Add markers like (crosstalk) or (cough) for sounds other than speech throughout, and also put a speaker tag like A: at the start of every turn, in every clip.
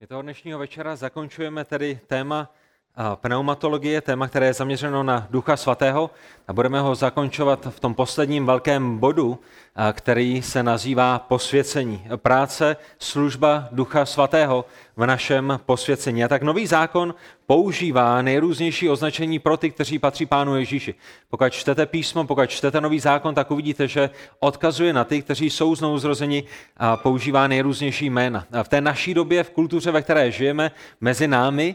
A: My toho dnešního večera zakončujeme tedy téma pneumatologie, téma, které je zaměřeno na Ducha Svatého a budeme ho zakončovat v tom posledním velkém bodu, který se nazývá posvěcení. Práce, služba Ducha Svatého v našem posvěcení. A tak nový zákon používá nejrůznější označení pro ty, kteří patří Pánu Ježíši. Pokud čtete písmo, pokud čtete nový zákon, tak uvidíte, že odkazuje na ty, kteří jsou znovu zrozeni a používá nejrůznější jména. V té naší době, v kultuře, ve které žijeme, mezi námi,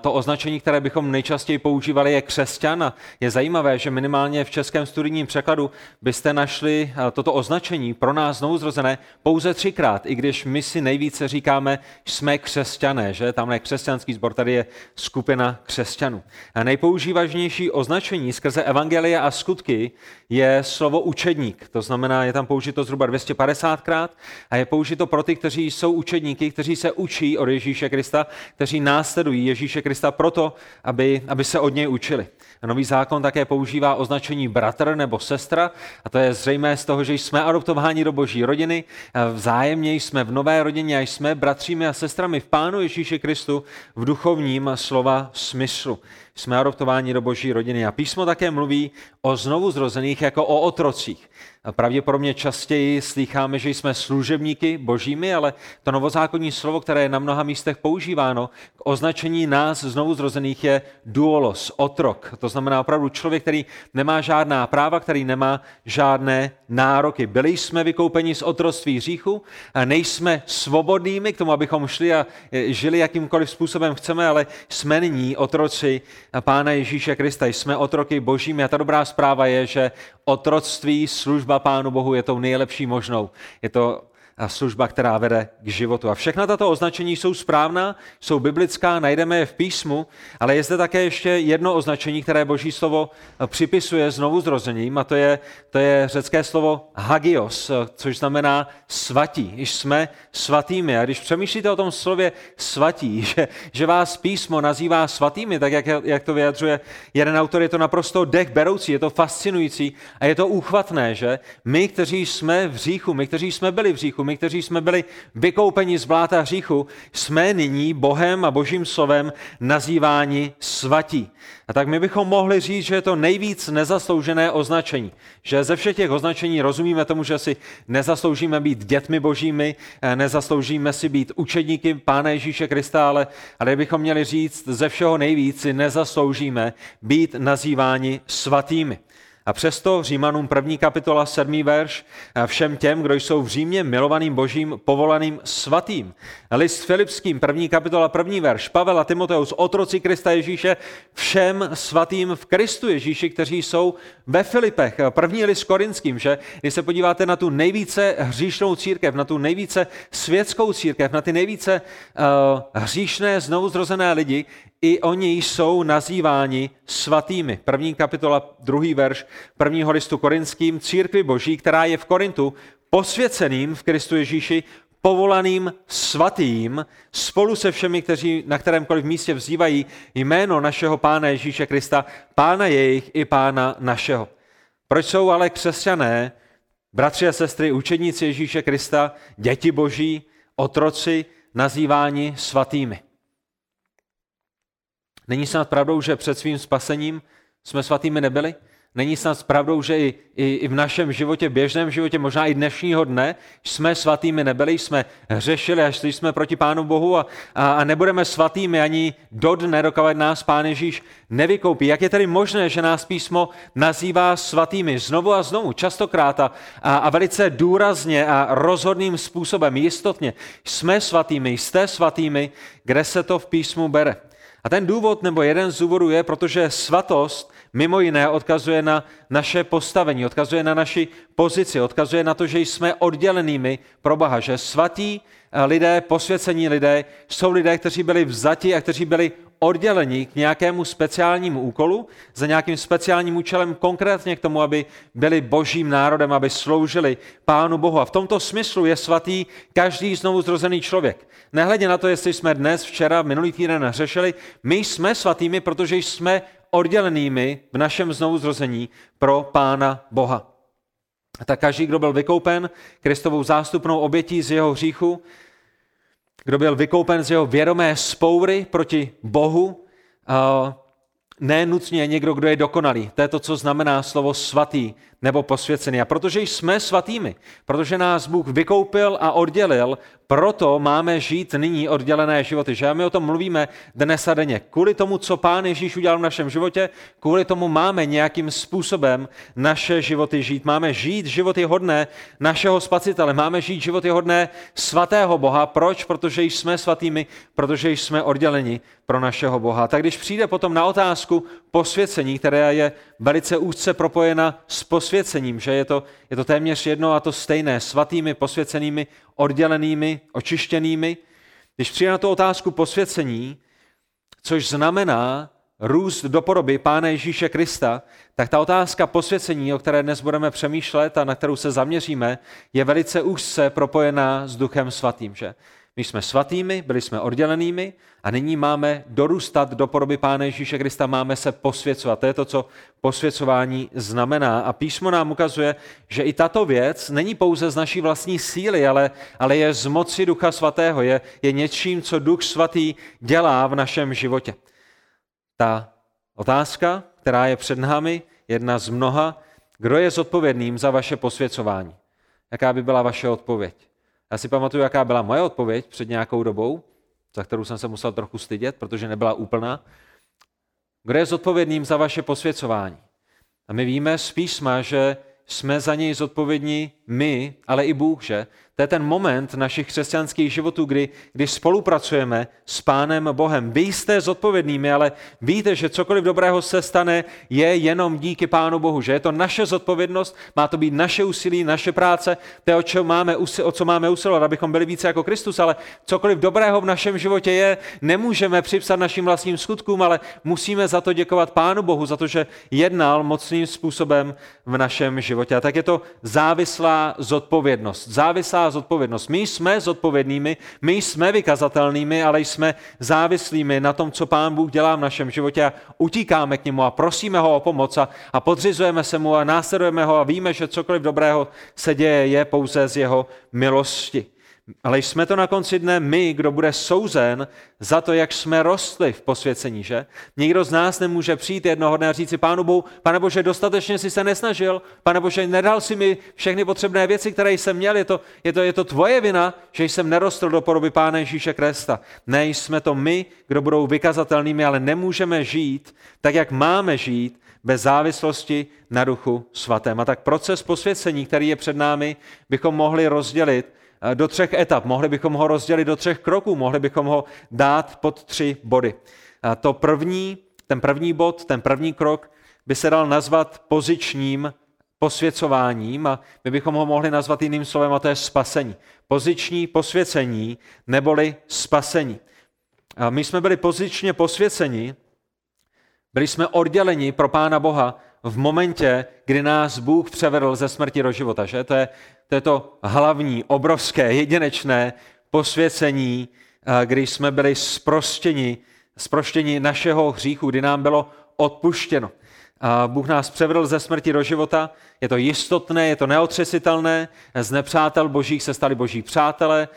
A: to označení, které bychom nejčastěji používali, je křesťan. A je zajímavé, že minimálně v českém studijním překladu byste našli toto označení pro nás znovu zrozené pouze třikrát, i když my si nejvíce říkáme, jsme křesťané, že? Tam je křesťanský sbor, tady je skupina křesťanů. A nejpoužívanější označení skrze evangelia a skutky je slovo učedník. To znamená, je tam použito zhruba 250krát a je použito pro ty, kteří jsou učedníky, kteří se učí od Ježíše Krista, kteří následují Ježíše Krista proto, aby, aby se od něj učili. Nový zákon také používá označení bratr nebo sestra a to je zřejmé z toho, že jsme adoptováni do boží rodiny, vzájemně jsme v nové rodině a jsme bratřími a sestrami v Pánu Ježíši Kristu v duchovním slova smyslu jsme adoptováni do boží rodiny. A písmo také mluví o znovu zrozených jako o otrocích. Pravděpodobně častěji slýcháme, že jsme služebníky božími, ale to novozákonní slovo, které je na mnoha místech používáno k označení nás znovu zrozených je duolos, otrok. To znamená opravdu člověk, který nemá žádná práva, který nemá žádné nároky. Byli jsme vykoupeni z otroctví hříchu a nejsme svobodnými k tomu, abychom šli a žili jakýmkoliv způsobem chceme, ale jsme nyní otroci Pána Ježíše Krista. Jsme otroky božími a ta dobrá zpráva je, že otroctví, služba Pánu Bohu je tou nejlepší možnou. Je to služba, která vede k životu. A všechna tato označení jsou správná, jsou biblická, najdeme je v písmu, ale je zde také ještě jedno označení, které Boží slovo připisuje znovu zrozením, a to je, to je řecké slovo hagios, což znamená svatí. Již jsme svatými. A když přemýšlíte o tom slově svatí, (laughs) že, že vás písmo nazývá svatými, tak jak, jak to vyjadřuje jeden autor, je to naprosto dech beroucí, je to fascinující a je to úchvatné, že my, kteří jsme v hříchu, my, kteří jsme byli v hříchu, my, kteří jsme byli vykoupeni z bláta hříchu, jsme nyní Bohem a Božím slovem nazýváni svatí. A tak my bychom mohli říct, že je to nejvíc nezasloužené označení. Že ze všech těch označení rozumíme tomu, že si nezasloužíme být dětmi božími, eh, nezasloužíme si být učedníky Pána Ježíše Krista, ale, ale bychom měli říct, ze všeho nejvíc si nezasloužíme být nazýváni svatými. A přesto Římanům první kapitola, sedmý verš, všem těm, kdo jsou v Římě milovaným božím, povolaným svatým. List Filipským, první kapitola, první verš, Pavel a Timoteus, otroci Krista Ježíše, všem svatým v Kristu Ježíši, kteří jsou ve Filipech. První list Korinským, že když se podíváte na tu nejvíce hříšnou církev, na tu nejvíce světskou církev, na ty nejvíce uh, hříšné, znovuzrozené lidi, i oni jsou nazýváni svatými. První kapitola, druhý verš prvního listu korinským, církvi boží, která je v Korintu, posvěceným v Kristu Ježíši, povolaným svatým, spolu se všemi, kteří na kterémkoliv místě vzývají jméno našeho Pána Ježíše Krista, Pána jejich i Pána našeho. Proč jsou ale křesťané, bratři a sestry, učedníci Ježíše Krista, děti boží, otroci, nazýváni svatými? Není snad pravdou, že před svým spasením jsme svatými nebyli? Není snad pravdou, že i, i, i v našem životě, běžném životě, možná i dnešního dne, jsme svatými nebyli, jsme hřešili a šli jsme proti Pánu Bohu a, a, a nebudeme svatými ani do dne, dokud nás Pán Ježíš nevykoupí. Jak je tedy možné, že nás písmo nazývá svatými znovu a znovu, častokrát a, a, a velice důrazně a rozhodným způsobem, jistotně. Jsme svatými, jste svatými, kde se to v písmu bere. A ten důvod, nebo jeden z důvodů je, protože svatost mimo jiné odkazuje na naše postavení, odkazuje na naši pozici, odkazuje na to, že jsme oddělenými pro Boha, že svatí eh, lidé, posvěcení lidé jsou lidé, kteří byli vzati a kteří byli odděleni k nějakému speciálnímu úkolu, za nějakým speciálním účelem, konkrétně k tomu, aby byli božím národem, aby sloužili Pánu Bohu. A v tomto smyslu je svatý každý znovu zrozený člověk. Nehledě na to, jestli jsme dnes, včera, minulý týden řešili, my jsme svatými, protože jsme oddělenými v našem znovu zrození pro Pána Boha. A tak každý, kdo byl vykoupen Kristovou zástupnou obětí z jeho hříchu, kdo byl vykoupen z jeho vědomé spoury proti Bohu, ne nutně někdo, kdo je dokonalý. To je to, co znamená slovo svatý nebo posvěcený. A protože jsme svatými, protože nás Bůh vykoupil a oddělil, proto máme žít nyní oddělené životy. Že? My o tom mluvíme dnes a denně. Kvůli tomu, co Pán Ježíš udělal v našem životě, kvůli tomu máme nějakým způsobem naše životy žít. Máme žít životy hodné našeho spasitele. Máme žít životy hodné svatého Boha. Proč? Protože jsme svatými, protože jsme odděleni pro našeho Boha. Tak když přijde potom na otázku posvěcení, která je velice úzce propojena s posvěcením, že je to, je to téměř jedno a to stejné, svatými, posvěcenými, oddělenými, očištěnými. Když přijde na tu otázku posvěcení, což znamená růst do podoby Pána Ježíše Krista, tak ta otázka posvěcení, o které dnes budeme přemýšlet a na kterou se zaměříme, je velice úzce propojená s Duchem Svatým. Že? My jsme svatými, byli jsme oddělenými a nyní máme dorůstat do podoby Pána Ježíše Krista, máme se posvěcovat. To je to, co posvěcování znamená. A písmo nám ukazuje, že i tato věc není pouze z naší vlastní síly, ale, ale je z moci Ducha Svatého, je, je něčím, co Duch Svatý dělá v našem životě. Ta otázka, která je před námi, jedna z mnoha, kdo je zodpovědným za vaše posvěcování? Jaká by byla vaše odpověď? Já si pamatuju, jaká byla moje odpověď před nějakou dobou, za kterou jsem se musel trochu stydět, protože nebyla úplná. Kdo je zodpovědným za vaše posvěcování? A my víme písma, že jsme za něj zodpovědní my, ale i Bůh, že? To je ten moment našich křesťanských životů, kdy, kdy spolupracujeme s Pánem Bohem. Vy jste zodpovědnými, ale víte, že cokoliv dobrého se stane, je jenom díky Pánu Bohu, že je to naše zodpovědnost, má to být naše úsilí, naše práce, to je, o, čo máme, o co máme usilovat, abychom byli více jako Kristus, ale cokoliv dobrého v našem životě je, nemůžeme připsat našim vlastním skutkům, ale musíme za to děkovat Pánu Bohu, za to, že jednal mocným způsobem v našem životě. A tak je to závislá zodpovědnost. Závislá zodpovědnost. My jsme zodpovědnými, my jsme vykazatelnými, ale jsme závislými na tom, co Pán Bůh dělá v našem životě a utíkáme k němu a prosíme ho o pomoc a, a podřizujeme se mu a následujeme ho a víme, že cokoliv dobrého se děje, je pouze z jeho milosti. Ale jsme to na konci dne my, kdo bude souzen za to, jak jsme rostli v posvěcení, že? Nikdo z nás nemůže přijít jednoho dne a říct si, Pánu Bohu, Pane Bože, dostatečně si se nesnažil, Pane Bože, nedal si mi všechny potřebné věci, které jsem měl, je to, je to, je to tvoje vina, že jsem nerostl do podoby Pána Ježíše Krista. Ne, jsme to my, kdo budou vykazatelnými, ale nemůžeme žít tak, jak máme žít, bez závislosti na duchu svatém. A tak proces posvěcení, který je před námi, bychom mohli rozdělit do třech etap. Mohli bychom ho rozdělit do třech kroků, mohli bychom ho dát pod tři body. A to první, ten první bod, ten první krok by se dal nazvat pozičním posvěcováním a my bychom ho mohli nazvat jiným slovem a to je spasení. Poziční posvěcení neboli spasení. A my jsme byli pozičně posvěceni, byli jsme odděleni pro Pána Boha v momentě, kdy nás Bůh převedl ze smrti do života. Že? To, je, to je to hlavní, obrovské, jedinečné posvěcení, kdy jsme byli zprostěni, zproštěni našeho hříchu, kdy nám bylo odpuštěno. Bůh nás převedl ze smrti do života, je to jistotné, je to neotřesitelné, z nepřátel božích se stali boží přátelé,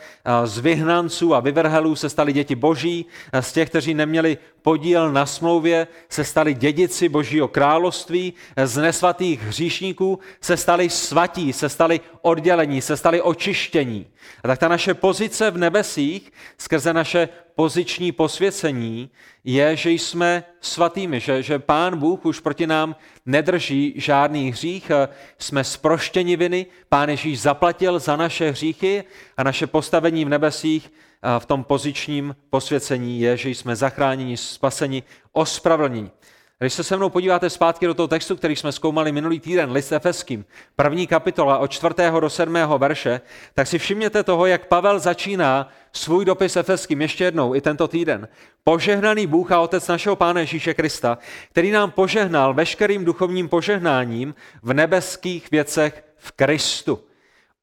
A: z vyhnanců a vyvrhelů se stali děti boží, z těch, kteří neměli podíl na smlouvě, se stali dědici božího království, z nesvatých hříšníků se stali svatí, se stali oddělení, se stali očištění. A tak ta naše pozice v nebesích skrze naše poziční posvěcení je, že jsme svatými, že, že Pán Bůh už proti nám nedrží žádný hřích, jsme sproštěni viny, Pán Ježíš zaplatil za naše hříchy a naše postavení v nebesích v tom pozičním posvěcení je, že jsme zachráněni, spaseni, ospravedlněni. Když se se mnou podíváte zpátky do toho textu, který jsme zkoumali minulý týden, list Efeským, první kapitola od 4. do 7. verše, tak si všimněte toho, jak Pavel začíná svůj dopis Efeským ještě jednou i tento týden. Požehnaný Bůh a Otec našeho Pána Ježíše Krista, který nám požehnal veškerým duchovním požehnáním v nebeských věcech v Kristu.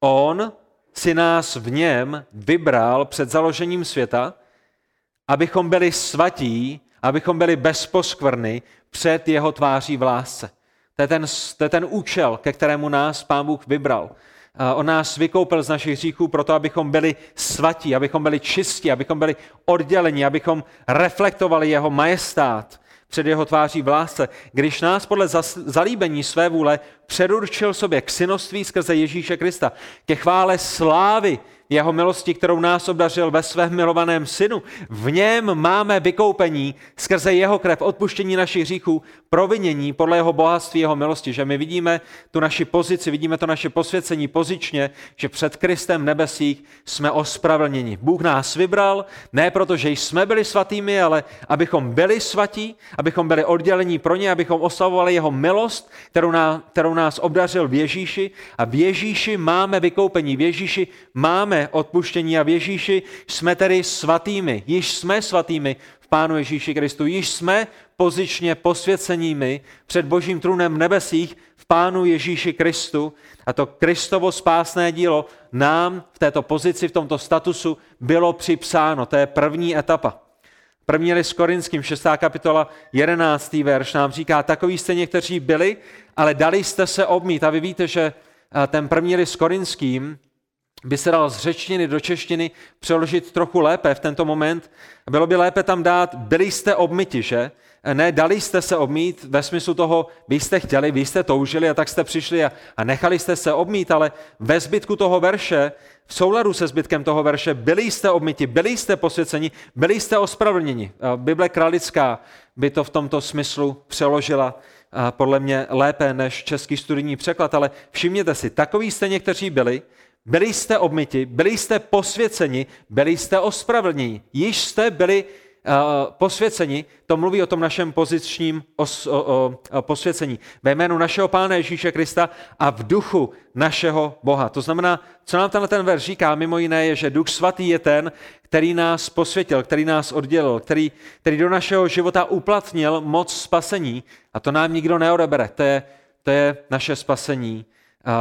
A: On si nás v něm vybral před založením světa, abychom byli svatí, abychom byli bez poskvrny před jeho tváří v lásce. To je ten, to je ten účel, ke kterému nás Pán Bůh vybral. On nás vykoupil z našich hříchů proto, abychom byli svatí, abychom byli čistí, abychom byli odděleni, abychom reflektovali jeho majestát před jeho tváří v lásce, když nás podle zalíbení své vůle předurčil sobě k synoství skrze Ježíše Krista, ke chvále slávy jeho milosti, kterou nás obdařil ve svém milovaném synu. V něm máme vykoupení skrze jeho krev, odpuštění našich hříchů, provinění podle jeho bohatství, jeho milosti. Že my vidíme tu naši pozici, vidíme to naše posvěcení pozičně, že před Kristem nebesích jsme ospravedlněni. Bůh nás vybral, ne proto, že jsme byli svatými, ale abychom byli svatí, abychom byli oddělení pro ně, abychom oslavovali jeho milost, kterou, nás, kterou nás obdařil v Ježíši. A v Ježíši máme vykoupení, v Ježíši máme máme odpuštění a v Ježíši jsme tedy svatými. Již jsme svatými v Pánu Ježíši Kristu. Již jsme pozičně posvěceními před Božím trůnem nebesích v Pánu Ježíši Kristu. A to Kristovo spásné dílo nám v této pozici, v tomto statusu bylo připsáno. To je první etapa. První list Korinským, 6. kapitola, 11. verš nám říká, takový jste někteří byli, ale dali jste se obmít. A vy víte, že ten první list Korinským by se dal z řečtiny do češtiny přeložit trochu lépe v tento moment. Bylo by lépe tam dát, byli jste obmyti, že? Ne, dali jste se obmít ve smyslu toho, vy jste chtěli, vy jste toužili a tak jste přišli a, a nechali jste se obmít, ale ve zbytku toho verše, v souladu se zbytkem toho verše, byli jste obmyti, byli jste posvěceni, byli jste ospravedlněni. Bible kralická by to v tomto smyslu přeložila podle mě lépe než český studijní překlad, ale všimněte si, takový jste někteří byli, byli jste obmyti, byli jste posvěceni, byli jste ospravedlněni. Již jste byli uh, posvěceni, to mluví o tom našem pozičním os, o, o, posvěcení. Ve jménu našeho Pána Ježíše Krista a v duchu našeho Boha. To znamená, co nám tenhle ten verš říká, mimo jiné, je, že Duch Svatý je ten, který nás posvětil, který nás oddělil, který, který do našeho života uplatnil moc spasení a to nám nikdo neodebere. To je, to je naše spasení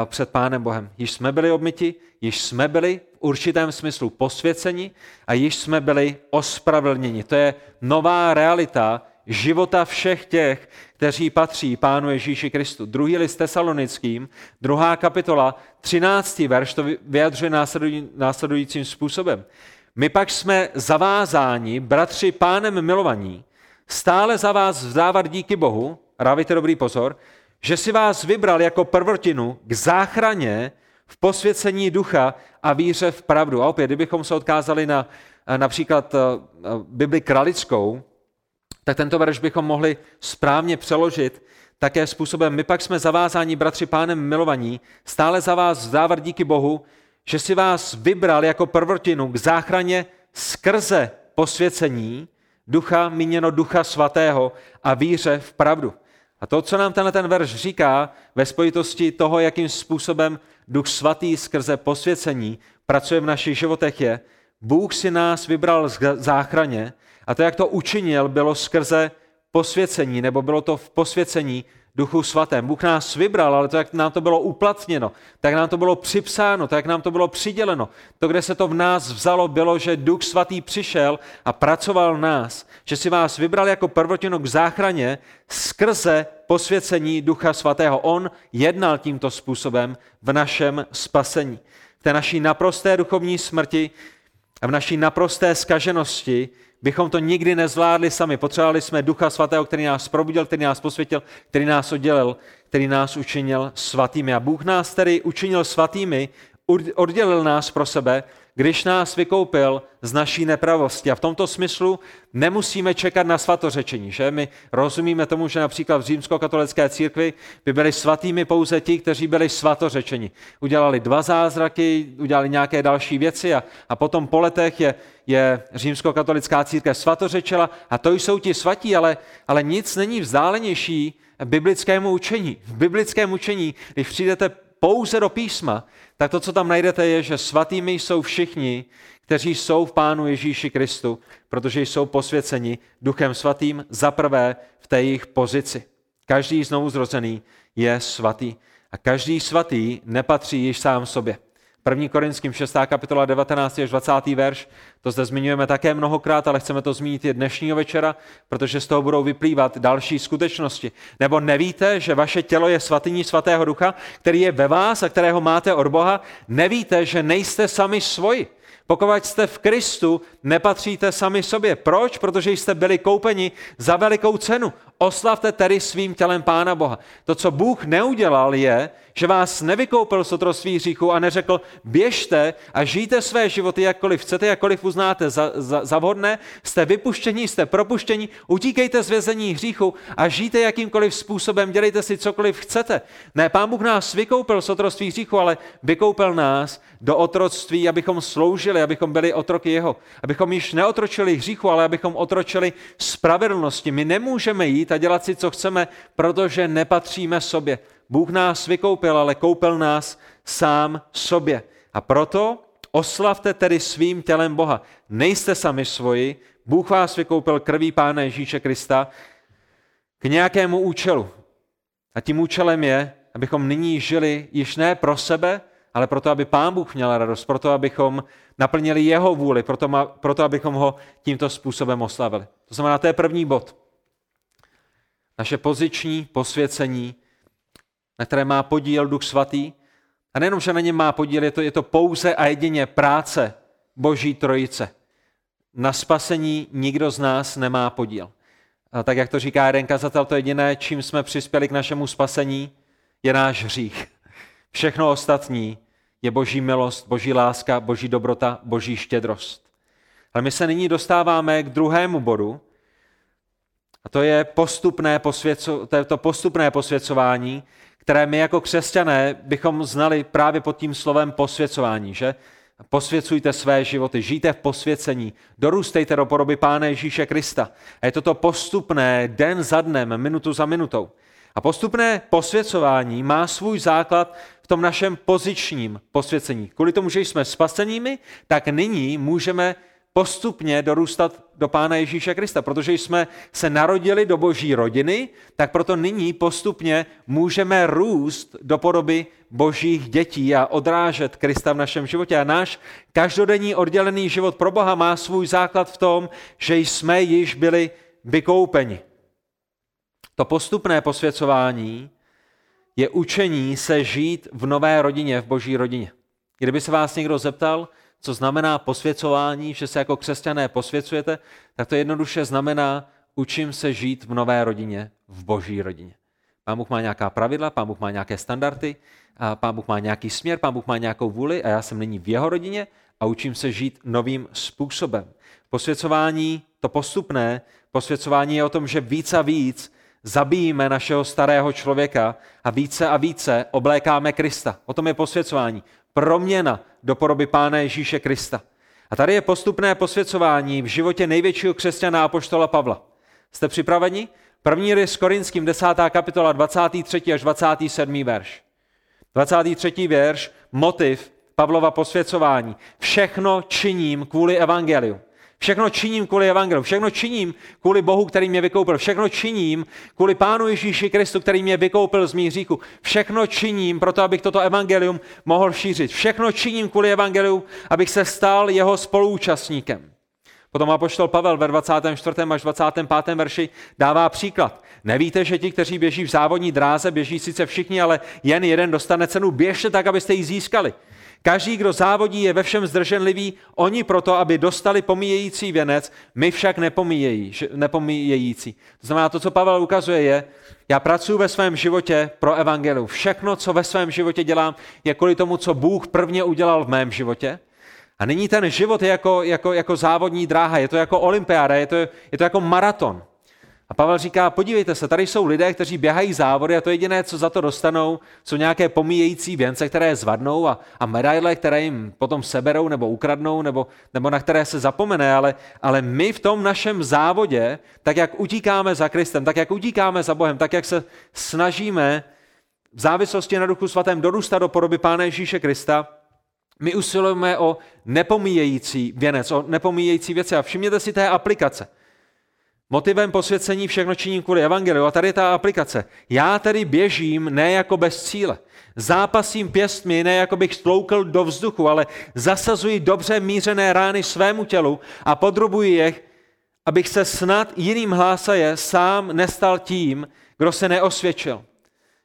A: před Pánem Bohem. Již jsme byli obmyti, již jsme byli v určitém smyslu posvěceni a již jsme byli ospravedlněni. To je nová realita života všech těch, kteří patří Pánu Ježíši Kristu. Druhý list tesalonickým, druhá kapitola, 13. verš to vyjadřuje následujícím způsobem. My pak jsme zavázáni, bratři pánem milovaní, stále za vás vzdávat díky Bohu, rávejte dobrý pozor, že si vás vybral jako prvotinu k záchraně v posvěcení ducha a víře v pravdu. A opět, kdybychom se odkázali na například eh, Bibli kralickou, tak tento verš bychom mohli správně přeložit také způsobem, my pak jsme zavázáni, bratři pánem milovaní, stále za vás vzdávat díky Bohu, že si vás vybral jako prvotinu k záchraně skrze posvěcení ducha, míněno ducha svatého a víře v pravdu. A to, co nám tenhle ten verš říká ve spojitosti toho, jakým způsobem Duch Svatý skrze posvěcení pracuje v našich životech, je, Bůh si nás vybral z záchraně a to, jak to učinil, bylo skrze posvěcení, nebo bylo to v posvěcení Duchu Svatém. Bůh nás vybral, ale to, jak nám to bylo uplatněno, tak nám to bylo připsáno, tak nám to bylo přiděleno, to, kde se to v nás vzalo, bylo, že Duch Svatý přišel a pracoval v nás, že si vás vybral jako prvotinu k záchraně skrze posvěcení Ducha Svatého. On jednal tímto způsobem v našem spasení. V té naší naprosté duchovní smrti a v naší naprosté skaženosti bychom to nikdy nezvládli sami. Potřebovali jsme Ducha Svatého, který nás probudil, který nás posvětil, který nás oddělil, který nás učinil svatými. A Bůh nás tedy učinil svatými, oddělil nás pro sebe když nás vykoupil z naší nepravosti. A v tomto smyslu nemusíme čekat na svatořečení. Že? My rozumíme tomu, že například v římskokatolické církvi by byli svatými pouze ti, kteří byli svatořečeni. Udělali dva zázraky, udělali nějaké další věci a, a potom po letech je, je římskokatolická církev svatořečela a to jsou ti svatí, ale, ale nic není vzdálenější biblickému učení. V biblickém učení, když přijdete pouze do písma, tak to, co tam najdete, je, že svatými jsou všichni, kteří jsou v Pánu Ježíši Kristu, protože jsou posvěceni Duchem Svatým za prvé v té jejich pozici. Každý znovu zrozený je svatý. A každý svatý nepatří již sám sobě. 1. Korinským 6. kapitola 19. až 20. verš. To zde zmiňujeme také mnohokrát, ale chceme to zmínit i dnešního večera, protože z toho budou vyplývat další skutečnosti. Nebo nevíte, že vaše tělo je svatyní svatého ducha, který je ve vás a kterého máte od Boha? Nevíte, že nejste sami svoji? Pokud jste v Kristu, nepatříte sami sobě. Proč? Protože jste byli koupeni za velikou cenu. Oslavte tedy svým tělem Pána Boha. To, co Bůh neudělal, je, že vás nevykoupil z otroství hříchu a neřekl, běžte a žijte své životy, jakkoliv chcete, jakkoliv uznáte za, za, za vhodné, jste vypuštění, jste propuštění, utíkejte z vězení hříchu a žijte jakýmkoliv způsobem, dělejte si cokoliv chcete. Ne, Pán Bůh nás vykoupil z otroství hříchu, ale vykoupil nás do otroctví, abychom sloužili, abychom byli otroky jeho, abychom již neotročili hříchu, ale abychom otročili spravedlnosti. My nemůžeme jít a dělat si, co chceme, protože nepatříme sobě. Bůh nás vykoupil, ale koupil nás sám sobě. A proto oslavte tedy svým tělem Boha. Nejste sami svoji, Bůh vás vykoupil krví Pána Ježíše Krista k nějakému účelu. A tím účelem je, abychom nyní žili již ne pro sebe, ale proto, aby Pán Bůh měl radost, proto, abychom naplnili jeho vůli, proto, proto abychom ho tímto způsobem oslavili. To znamená, to je první bod. Naše poziční posvěcení na které má podíl Duch Svatý. A nejenom, že na něm má podíl, je to, je to pouze a jedině práce Boží trojice. Na spasení nikdo z nás nemá podíl. A tak, jak to říká jeden kazatel, to jediné, čím jsme přispěli k našemu spasení, je náš hřích. Všechno ostatní je boží milost, boží láska, boží dobrota, boží štědrost. Ale my se nyní dostáváme k druhému bodu, a to je postupné, posvěco, to, je to postupné posvěcování, které my jako křesťané bychom znali právě pod tím slovem posvěcování, že? Posvěcujte své životy, žijte v posvěcení, dorůstejte do podoby Pána Ježíše Krista. A je toto postupné, den za dnem, minutu za minutou. A postupné posvěcování má svůj základ v tom našem pozičním posvěcení. Kvůli tomu, že jsme spasenými, tak nyní můžeme postupně dorůstat do Pána Ježíše Krista. Protože jsme se narodili do boží rodiny, tak proto nyní postupně můžeme růst do podoby božích dětí a odrážet Krista v našem životě. A náš každodenní oddělený život pro Boha má svůj základ v tom, že jsme již byli vykoupeni. To postupné posvěcování je učení se žít v nové rodině, v boží rodině. Kdyby se vás někdo zeptal, co znamená posvěcování, že se jako křesťané posvěcujete, tak to jednoduše znamená, učím se žít v nové rodině, v boží rodině. Pán Bůh má nějaká pravidla, pán Bůh má nějaké standardy, a pán Bůh má nějaký směr, pán Bůh má nějakou vůli a já jsem nyní v jeho rodině a učím se žít novým způsobem. Posvěcování, to postupné, posvěcování je o tom, že víc a víc zabijíme našeho starého člověka a více a více oblékáme Krista. O tom je posvěcování proměna do podoby Pána Ježíše Krista. A tady je postupné posvěcování v životě největšího křesťana Apoštola Pavla. Jste připraveni? První s Korinským 10. kapitola 23. až 27. verš. 23. verš, motiv Pavlova posvěcování. Všechno činím kvůli evangeliu. Všechno činím kvůli evangeliu, všechno činím kvůli Bohu, který mě vykoupil, všechno činím kvůli Pánu Ježíši Kristu, který mě vykoupil z mých. Všechno činím proto, abych toto evangelium mohl šířit. Všechno činím kvůli evangeliu, abych se stal jeho spoluúčastníkem. Potom apoštol Pavel ve 24. až 25. verši dává příklad. Nevíte, že ti, kteří běží v závodní dráze, běží sice všichni, ale jen jeden dostane cenu. Běžte tak, abyste ji získali. Každý, kdo závodí, je ve všem zdrženlivý, oni proto, aby dostali pomíjející věnec, my však nepomíjejí, nepomíjející. To znamená, to, co Pavel ukazuje, je, já pracuji ve svém životě pro evangelium. Všechno, co ve svém životě dělám, je kvůli tomu, co Bůh prvně udělal v mém životě. A nyní ten život je jako, jako, jako závodní dráha, je to jako olympiáda, je to, je to jako maraton. A Pavel říká, podívejte se, tady jsou lidé, kteří běhají závody a to jediné, co za to dostanou, jsou nějaké pomíjející věnce, které zvadnou a, a medaile, které jim potom seberou nebo ukradnou, nebo, nebo na které se zapomene, ale, ale my v tom našem závodě, tak jak utíkáme za Kristem, tak jak utíkáme za Bohem, tak jak se snažíme v závislosti na Duchu Svatém dorůstat do podoby Pána Ježíše Krista, my usilujeme o nepomíjející věnec, o nepomíjející věci. A všimněte si té aplikace. Motivem posvěcení všechno činím kvůli evangeliu. A tady je ta aplikace. Já tedy běžím ne jako bez cíle. Zápasím pěstmi ne jako bych stloukl do vzduchu, ale zasazuji dobře mířené rány svému tělu a podrobuji je, abych se snad jiným hlásaje sám nestal tím, kdo se neosvědčil.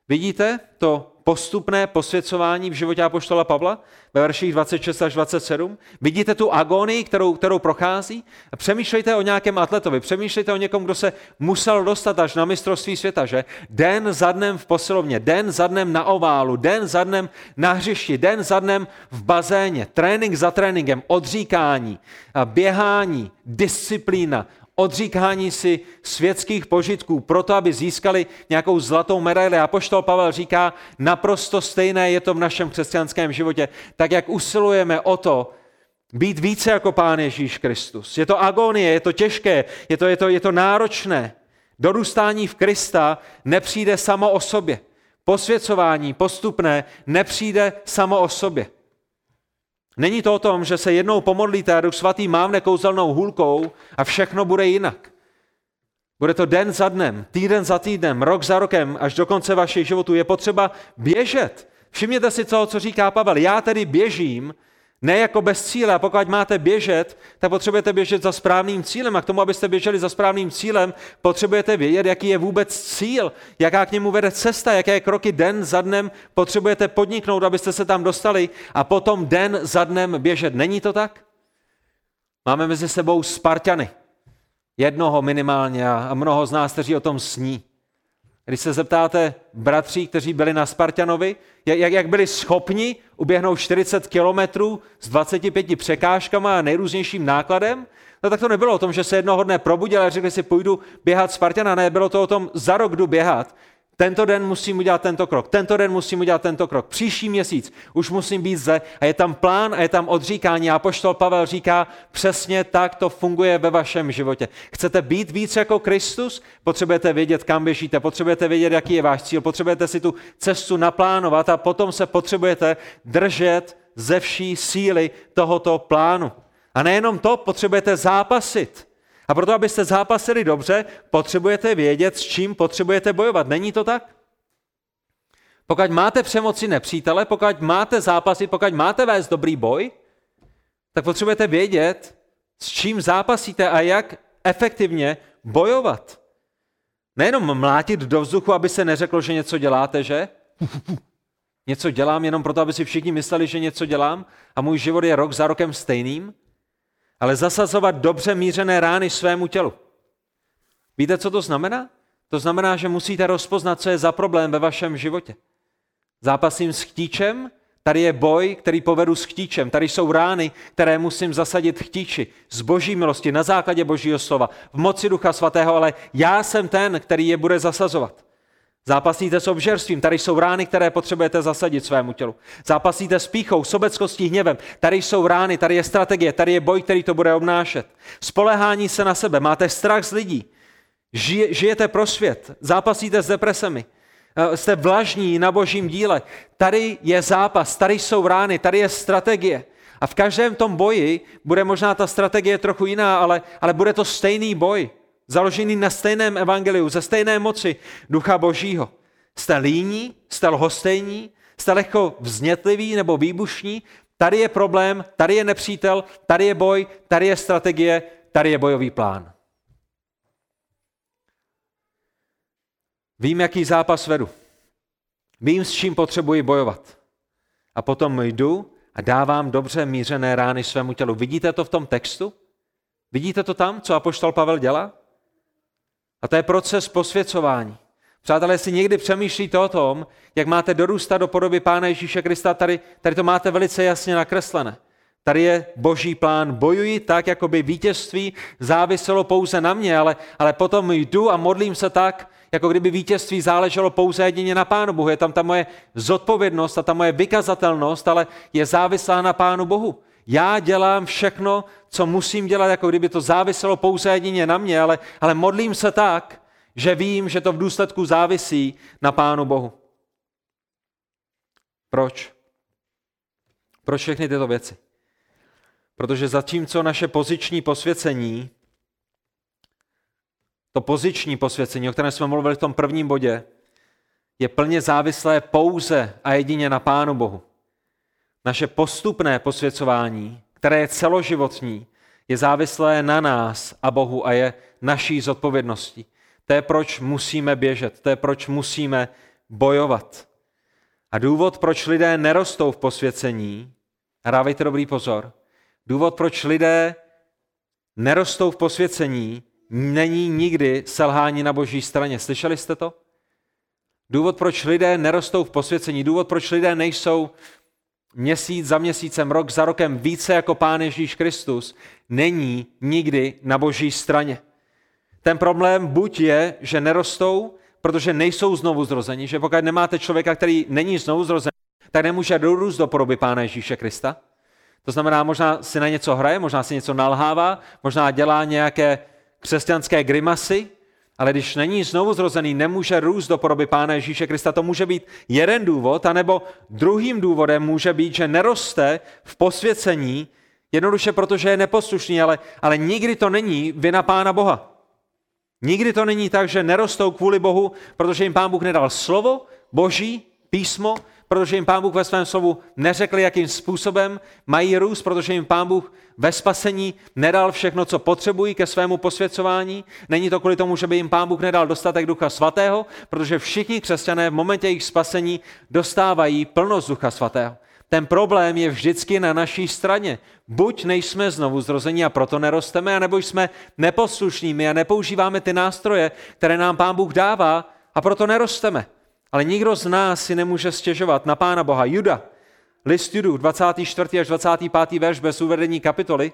A: Vidíte to postupné posvěcování v životě Apoštola Pavla ve verších 26 až 27. Vidíte tu agonii, kterou, kterou prochází? Přemýšlejte o nějakém atletovi, přemýšlejte o někom, kdo se musel dostat až na mistrovství světa, že? Den za dnem v posilovně, den za dnem na oválu, den za dnem na hřišti, den za dnem v bazéně, trénink za tréninkem, odříkání, běhání, disciplína, odříkání si světských požitků proto, aby získali nějakou zlatou medaili. A poštol Pavel říká, naprosto stejné je to v našem křesťanském životě. Tak jak usilujeme o to, být více jako Pán Ježíš Kristus. Je to agonie, je to těžké, je to, je to, je to náročné. Dorůstání v Krista nepřijde samo o sobě. Posvěcování postupné nepřijde samo o sobě. Není to o tom, že se jednou pomodlíte a Duch Svatý mávne kouzelnou hůlkou a všechno bude jinak. Bude to den za dnem, týden za týdnem, rok za rokem, až do konce vašich životů. Je potřeba běžet. Všimněte si toho, co říká Pavel. Já tedy běžím, ne jako bez cíle. A pokud máte běžet, tak potřebujete běžet za správným cílem. A k tomu, abyste běželi za správným cílem, potřebujete vědět, jaký je vůbec cíl, jaká k němu vede cesta, jaké kroky den za dnem potřebujete podniknout, abyste se tam dostali a potom den za dnem běžet. Není to tak? Máme mezi sebou Spartany. Jednoho minimálně a mnoho z nás, kteří o tom sní. Když se zeptáte bratří, kteří byli na Spartanovi, jak, jak byli schopni uběhnout 40 kilometrů s 25 překážkama a nejrůznějším nákladem, no tak to nebylo o tom, že se jednoho dne probudil a řekli si, půjdu běhat Spartana, ne, bylo to o tom, za rok jdu běhat, tento den musím udělat tento krok, tento den musím udělat tento krok, příští měsíc už musím být zde a je tam plán a je tam odříkání. A poštol Pavel říká, přesně tak to funguje ve vašem životě. Chcete být víc jako Kristus? Potřebujete vědět, kam běžíte, potřebujete vědět, jaký je váš cíl, potřebujete si tu cestu naplánovat a potom se potřebujete držet ze vší síly tohoto plánu. A nejenom to, potřebujete zápasit. A proto, abyste zápasili dobře, potřebujete vědět, s čím potřebujete bojovat. Není to tak? Pokud máte přemoci nepřítele, pokud máte zápasy, pokud máte vést dobrý boj, tak potřebujete vědět, s čím zápasíte a jak efektivně bojovat. Nejenom mlátit do vzduchu, aby se neřeklo, že něco děláte, že? Něco dělám jenom proto, aby si všichni mysleli, že něco dělám a můj život je rok za rokem stejným ale zasazovat dobře mířené rány svému tělu. Víte, co to znamená? To znamená, že musíte rozpoznat, co je za problém ve vašem životě. Zápasím s chtíčem, tady je boj, který povedu s chtíčem, tady jsou rány, které musím zasadit chtíči z boží milosti, na základě božího slova, v moci ducha svatého, ale já jsem ten, který je bude zasazovat. Zápasíte s obžerstvím, tady jsou rány, které potřebujete zasadit svému tělu. Zápasíte s píchou, sobeckostí, hněvem, tady jsou rány, tady je strategie, tady je boj, který to bude obnášet. Spolehání se na sebe, máte strach z lidí, žije, žijete pro svět, zápasíte s depresemi, eh, jste vlažní na božím díle. Tady je zápas, tady jsou rány, tady je strategie. A v každém tom boji bude možná ta strategie trochu jiná, ale, ale bude to stejný boj založený na stejném evangeliu, ze stejné moci Ducha Božího. Jste líní, jste lhostejní, jste lehko vznětlivý nebo výbušní, tady je problém, tady je nepřítel, tady je boj, tady je strategie, tady je bojový plán. Vím, jaký zápas vedu. Vím, s čím potřebuji bojovat. A potom jdu a dávám dobře mířené rány svému tělu. Vidíte to v tom textu? Vidíte to tam, co apoštol Pavel dělá? A to je proces posvěcování. Přátelé, jestli někdy přemýšlíte o tom, jak máte dorůstat do podoby Pána Ježíše Krista, tady, tady to máte velice jasně nakreslené. Tady je boží plán. Bojuji tak, jako by vítězství záviselo pouze na mě, ale, ale potom jdu a modlím se tak, jako kdyby vítězství záleželo pouze jedině na Pánu Bohu. Je tam ta moje zodpovědnost a ta moje vykazatelnost, ale je závislá na Pánu Bohu. Já dělám všechno, co musím dělat, jako kdyby to záviselo pouze jedině na mě, ale, ale modlím se tak, že vím, že to v důsledku závisí na Pánu Bohu. Proč? Proč všechny tyto věci? Protože zatímco naše poziční posvěcení to poziční posvěcení, o kterém jsme mluvili v tom prvním bodě, je plně závislé pouze a jedině na Pánu Bohu. Naše postupné posvěcování, které je celoživotní, je závislé na nás a Bohu a je naší zodpovědností. To je proč musíme běžet, to je proč musíme bojovat. A důvod, proč lidé nerostou v posvěcení, a dávejte dobrý pozor, důvod, proč lidé nerostou v posvěcení, není nikdy selhání na boží straně. Slyšeli jste to? Důvod, proč lidé nerostou v posvěcení, důvod, proč lidé nejsou měsíc za měsícem, rok za rokem více jako Pán Ježíš Kristus, není nikdy na boží straně. Ten problém buď je, že nerostou, protože nejsou znovu zrozeni, že pokud nemáte člověka, který není znovu zrozen, tak nemůže dorůst do podoby Pána Ježíše Krista. To znamená, možná si na něco hraje, možná si něco nalhává, možná dělá nějaké křesťanské grimasy, ale když není znovu zrozený, nemůže růst do podoby Pána Ježíše Krista. To může být jeden důvod, anebo druhým důvodem může být, že neroste v posvěcení, jednoduše protože je neposlušný, ale, ale nikdy to není vina Pána Boha. Nikdy to není tak, že nerostou kvůli Bohu, protože jim Pán Bůh nedal slovo, boží, písmo, protože jim Pán Bůh ve svém slovu neřekl, jakým způsobem mají růst, protože jim Pán Bůh ve spasení nedal všechno, co potřebují ke svému posvěcování. Není to kvůli tomu, že by jim Pán Bůh nedal dostatek Ducha Svatého, protože všichni křesťané v momentě jejich spasení dostávají plnost Ducha Svatého. Ten problém je vždycky na naší straně. Buď nejsme znovu zrození a proto nerosteme, anebo jsme neposlušnými a nepoužíváme ty nástroje, které nám Pán Bůh dává a proto nerosteme. Ale nikdo z nás si nemůže stěžovat na Pána Boha. Juda, list Judu, 24. až 25. verš bez uvedení kapitoly,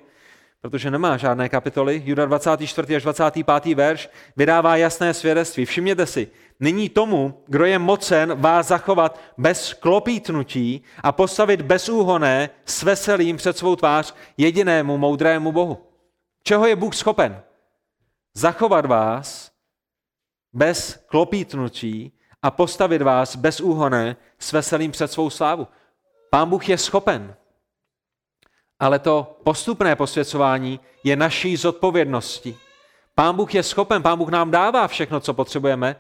A: protože nemá žádné kapitoly, Juda 24. až 25. verš vydává jasné svědectví. Všimněte si, nyní tomu, kdo je mocen vás zachovat bez klopítnutí a postavit bezúhoné s veselým před svou tvář jedinému moudrému Bohu. Čeho je Bůh schopen? Zachovat vás bez klopítnutí a postavit vás bezúhoné s veselým před svou slávu. Pán Bůh je schopen, ale to postupné posvěcování je naší zodpovědností. Pán Bůh je schopen, Pán Bůh nám dává všechno, co potřebujeme,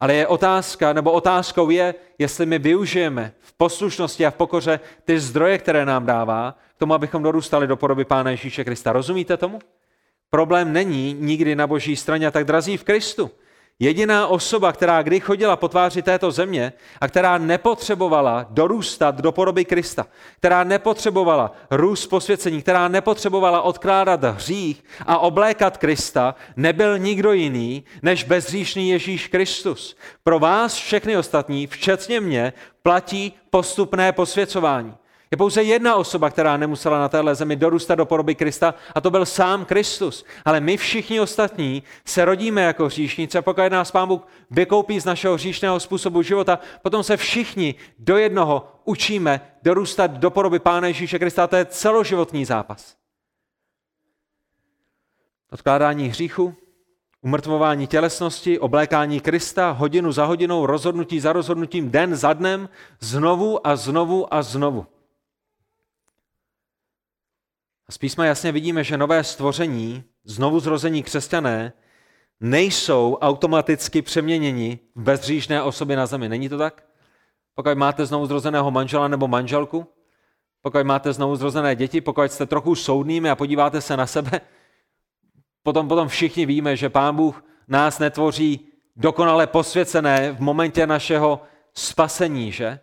A: ale je otázka, nebo otázkou je, jestli my využijeme v poslušnosti a v pokoře ty zdroje, které nám dává, k tomu, abychom dorůstali do podoby Pána Ježíše Krista. Rozumíte tomu? Problém není nikdy na boží straně a tak drazí v Kristu. Jediná osoba, která kdy chodila po tváři této země a která nepotřebovala dorůstat do podoby Krista, která nepotřebovala růst posvěcení, která nepotřebovala odkládat hřích a oblékat Krista, nebyl nikdo jiný než bezříšný Ježíš Kristus. Pro vás všechny ostatní, včetně mě, platí postupné posvěcování. Je pouze jedna osoba, která nemusela na téhle zemi dorůstat do podoby Krista a to byl sám Kristus. Ale my všichni ostatní se rodíme jako hříšnice, pokud nás Pán Bůh vykoupí z našeho hříšného způsobu života, potom se všichni do jednoho učíme dorůstat do podoby Pána Ježíše Krista. To je celoživotní zápas. Odkládání hříchu, umrtvování tělesnosti, oblékání Krista, hodinu za hodinou, rozhodnutí za rozhodnutím, den za dnem, znovu a znovu a znovu. A z písma jasně vidíme, že nové stvoření, znovu zrození křesťané, nejsou automaticky přeměněni v bezříšné osoby na zemi. Není to tak? Pokud máte znovu zrozeného manžela nebo manželku, pokud máte znovu zrozené děti, pokud jste trochu soudnými a podíváte se na sebe, potom, potom všichni víme, že Pán Bůh nás netvoří dokonale posvěcené v momentě našeho spasení, že?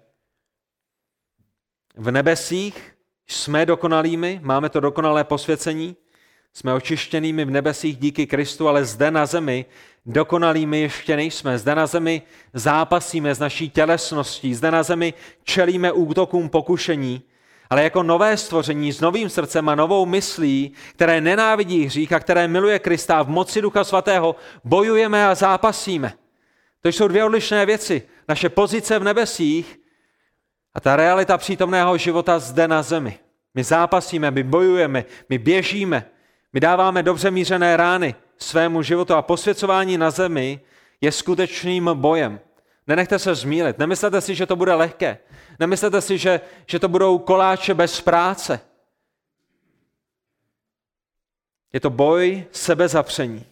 A: V nebesích jsme dokonalými, máme to dokonalé posvěcení, jsme očištěnými v nebesích díky Kristu, ale zde na zemi dokonalými ještě nejsme. Zde na zemi zápasíme s naší tělesností, zde na zemi čelíme útokům pokušení, ale jako nové stvoření s novým srdcem a novou myslí, které nenávidí hřích a které miluje Krista v moci Ducha Svatého, bojujeme a zápasíme. To jsou dvě odlišné věci. Naše pozice v nebesích a ta realita přítomného života zde na zemi. My zápasíme, my bojujeme, my běžíme, my dáváme dobře mířené rány svému životu a posvěcování na zemi je skutečným bojem. Nenechte se zmílit, nemyslete si, že to bude lehké. Nemyslete si, že, že to budou koláče bez práce. Je to boj sebezapření.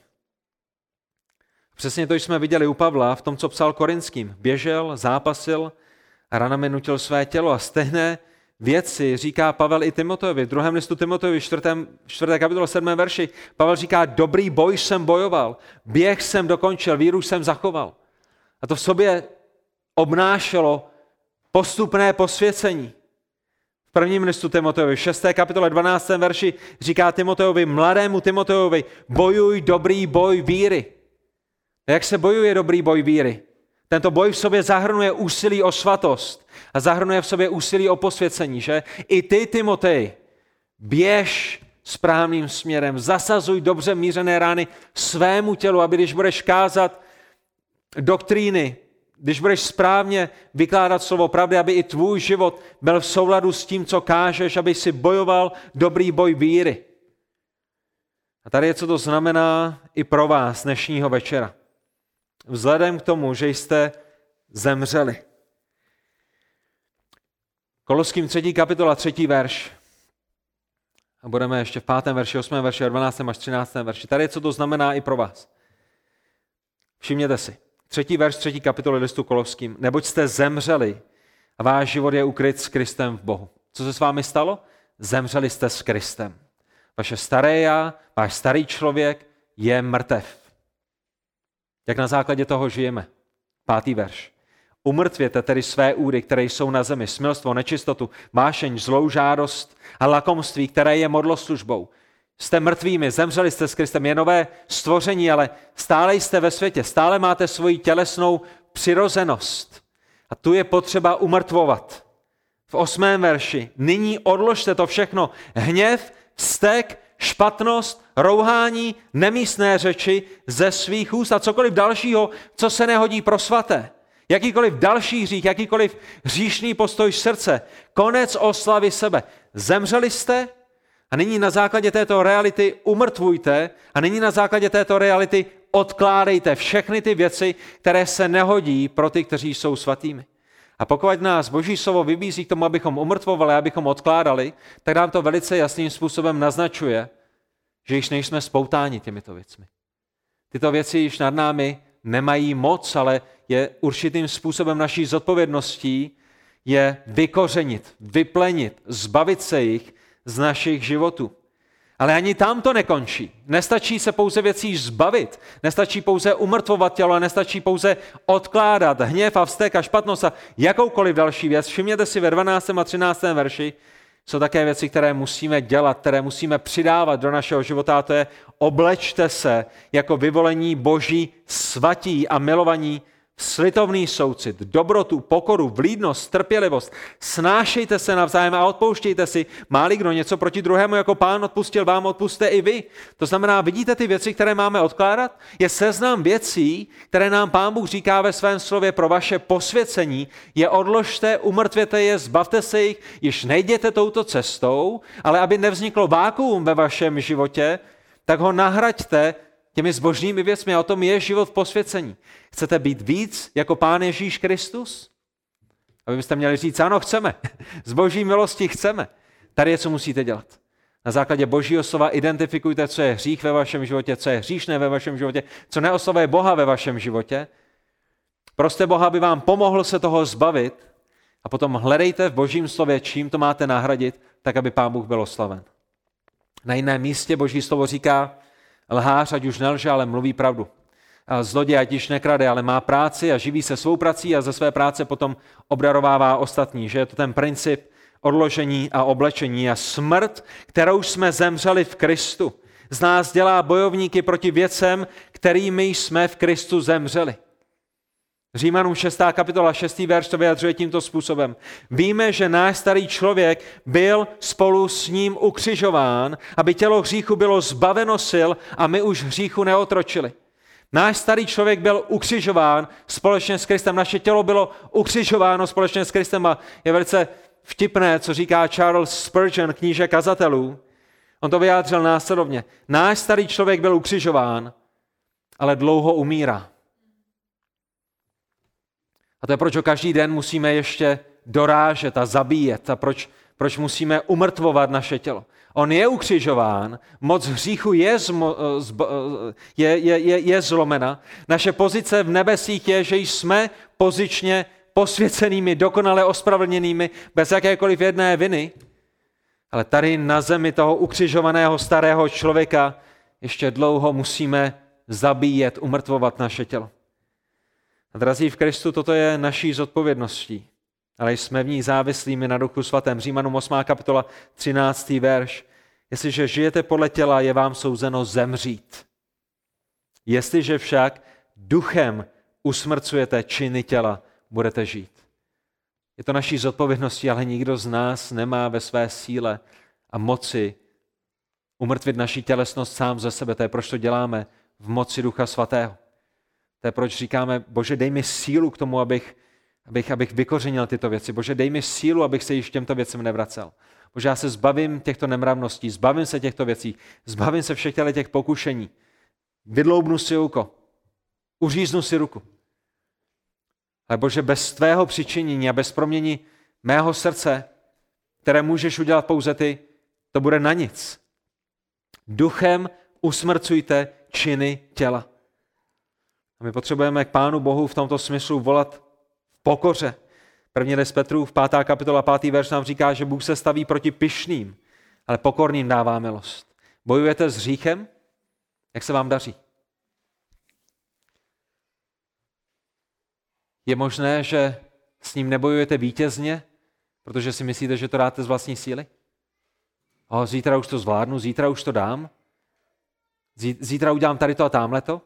A: Přesně to jsme viděli u Pavla v tom, co psal Korinským. Běžel, zápasil ranami nutil své tělo a stejné věci říká Pavel i Timoteovi. V druhém listu Timoteovi, čtvrtém, čtvrté kapitole, sedmém verši, Pavel říká, dobrý boj jsem bojoval, běh jsem dokončil, víru jsem zachoval. A to v sobě obnášelo postupné posvěcení. V prvním listu Timoteovi, v 6. kapitole 12. verši říká Timoteovi, mladému Timoteovi, bojuj dobrý boj víry. A jak se bojuje dobrý boj víry? Tento boj v sobě zahrnuje úsilí o svatost a zahrnuje v sobě úsilí o posvěcení, že? I ty, Timotej, běž správným směrem, zasazuj dobře mířené rány svému tělu, aby když budeš kázat doktríny, když budeš správně vykládat slovo pravdy, aby i tvůj život byl v souladu s tím, co kážeš, aby si bojoval dobrý boj víry. A tady je, co to znamená i pro vás dnešního večera. Vzhledem k tomu, že jste zemřeli. Koloským 3. kapitola 3. verš. A budeme ještě v 5. verši, 8. verši, 12. až 13. verši. Tady je, co to znamená i pro vás. Všimněte si. Třetí verš, třetí kapitoly listu Kolovským. Neboť jste zemřeli a váš život je ukryt s Kristem v Bohu. Co se s vámi stalo? Zemřeli jste s Kristem. Vaše staré já, váš starý člověk je mrtev. Jak na základě toho žijeme? Pátý verš. Umrtvěte tedy své údy, které jsou na zemi, smilstvo, nečistotu, vášeň, zlou žádost a lakomství, které je modloslužbou. Jste mrtvými, zemřeli jste s Kristem, je nové stvoření, ale stále jste ve světě, stále máte svoji tělesnou přirozenost. A tu je potřeba umrtvovat. V osmém verši. Nyní odložte to všechno. Hněv, vztek, špatnost, rouhání, nemístné řeči ze svých úst a cokoliv dalšího, co se nehodí pro svaté. Jakýkoliv další hřích, jakýkoliv hříšný postoj srdce, konec oslavy sebe. Zemřeli jste a nyní na základě této reality umrtvujte a nyní na základě této reality odkládejte všechny ty věci, které se nehodí pro ty, kteří jsou svatými. A pokud nás Boží slovo vybízí k tomu, abychom umrtvovali, abychom odkládali, tak nám to velice jasným způsobem naznačuje, že již nejsme spoutáni těmito věcmi. Tyto věci již nad námi nemají moc, ale je určitým způsobem naší zodpovědností je vykořenit, vyplenit, zbavit se jich z našich životů. Ale ani tam to nekončí. Nestačí se pouze věcí zbavit, nestačí pouze umrtvovat tělo, nestačí pouze odkládat hněv a vztek a špatnost a jakoukoliv další věc. Všimněte si ve 12. a 13. verši, jsou také věci, které musíme dělat, které musíme přidávat do našeho života, a to je oblečte se jako vyvolení boží svatí a milovaní slitovný soucit, dobrotu, pokoru, vlídnost, trpělivost. Snášejte se navzájem a odpouštějte si. Máli kdo něco proti druhému, jako pán odpustil vám, odpuste i vy. To znamená, vidíte ty věci, které máme odkládat? Je seznam věcí, které nám pán Bůh říká ve svém slově pro vaše posvěcení. Je odložte, umrtvěte je, zbavte se jich, již nejděte touto cestou, ale aby nevzniklo vákuum ve vašem životě, tak ho nahraďte těmi zbožnými věcmi a o tom je život v posvěcení. Chcete být víc jako Pán Ježíš Kristus? Aby byste měli říct, ano, chceme. (laughs) Z boží milosti chceme. Tady je, co musíte dělat. Na základě božího slova identifikujte, co je hřích ve vašem životě, co je hříšné ve vašem životě, co neoslovuje Boha ve vašem životě. Proste Boha, aby vám pomohl se toho zbavit a potom hledejte v božím slově, čím to máte nahradit, tak aby Pán Bůh byl oslaven. Na jiném místě boží slovo říká, Lhář, ať už nelže, ale mluví pravdu. Zloděj, ať již nekrade, ale má práci a živí se svou prací a ze své práce potom obdarovává ostatní. Že je to ten princip odložení a oblečení a smrt, kterou jsme zemřeli v Kristu. Z nás dělá bojovníky proti věcem, kterými jsme v Kristu zemřeli. Římanům 6. kapitola 6. verš to vyjadřuje tímto způsobem. Víme, že náš starý člověk byl spolu s ním ukřižován, aby tělo hříchu bylo zbaveno sil a my už hříchu neotročili. Náš starý člověk byl ukřižován společně s Kristem, naše tělo bylo ukřižováno společně s Kristem a je velice vtipné, co říká Charles Spurgeon, kníže kazatelů. On to vyjádřil následovně. Náš starý člověk byl ukřižován, ale dlouho umírá. A to je proč ho každý den musíme ještě dorážet a zabíjet a proč, proč musíme umrtvovat naše tělo. On je ukřižován, moc hříchu je, zmo, je, je, je, je zlomena. Naše pozice v nebesích je, že jsme pozičně posvěcenými, dokonale ospravedlněnými, bez jakékoliv jedné viny. Ale tady na zemi toho ukřižovaného starého člověka ještě dlouho musíme zabíjet, umrtvovat naše tělo. Drazí v Kristu, toto je naší zodpovědností, ale jsme v ní závislými na duchu svatém. Římanům 8. kapitola 13. verš. Jestliže žijete podle těla, je vám souzeno zemřít. Jestliže však duchem usmrcujete činy těla, budete žít. Je to naší zodpovědností, ale nikdo z nás nemá ve své síle a moci umrtvit naší tělesnost sám ze sebe. To je proč to děláme v moci Ducha Svatého. To je proč říkáme, Bože, dej mi sílu k tomu, abych, abych, abych vykořenil tyto věci. Bože, dej mi sílu, abych se již těmto věcem nevracel. Bože, já se zbavím těchto nemravností, zbavím se těchto věcí, zbavím se všech těch pokušení. Vydloubnu si uko, uříznu si ruku. Ale Bože, bez tvého přičinění a bez promění mého srdce, které můžeš udělat pouze ty, to bude na nic. Duchem usmrcujte činy těla. A my potřebujeme k Pánu Bohu v tomto smyslu volat v pokoře. První list v 5. kapitola, 5. verš nám říká, že Bůh se staví proti pyšným, ale pokorným dává milost. Bojujete s hříchem? Jak se vám daří? Je možné, že s ním nebojujete vítězně, protože si myslíte, že to dáte z vlastní síly? O, zítra už to zvládnu, zítra už to dám. Zítra udělám tady to a tamhle to.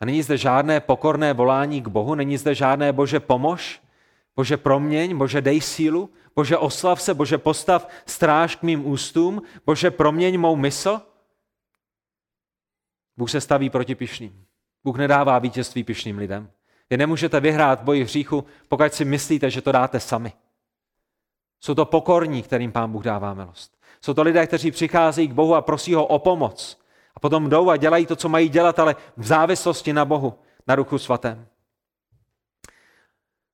A: A není zde žádné pokorné volání k Bohu, není zde žádné Bože pomož, Bože proměň, Bože dej sílu, Bože oslav se, Bože postav stráž k mým ústům, Bože proměň mou mysl. Bůh se staví proti pišným. Bůh nedává vítězství pišným lidem. Vy nemůžete vyhrát boji hříchu, pokud si myslíte, že to dáte sami. Jsou to pokorní, kterým Pán Bůh dává milost. Jsou to lidé, kteří přicházejí k Bohu a prosí ho o pomoc. A potom jdou a dělají to, co mají dělat, ale v závislosti na Bohu, na Duchu Svatém.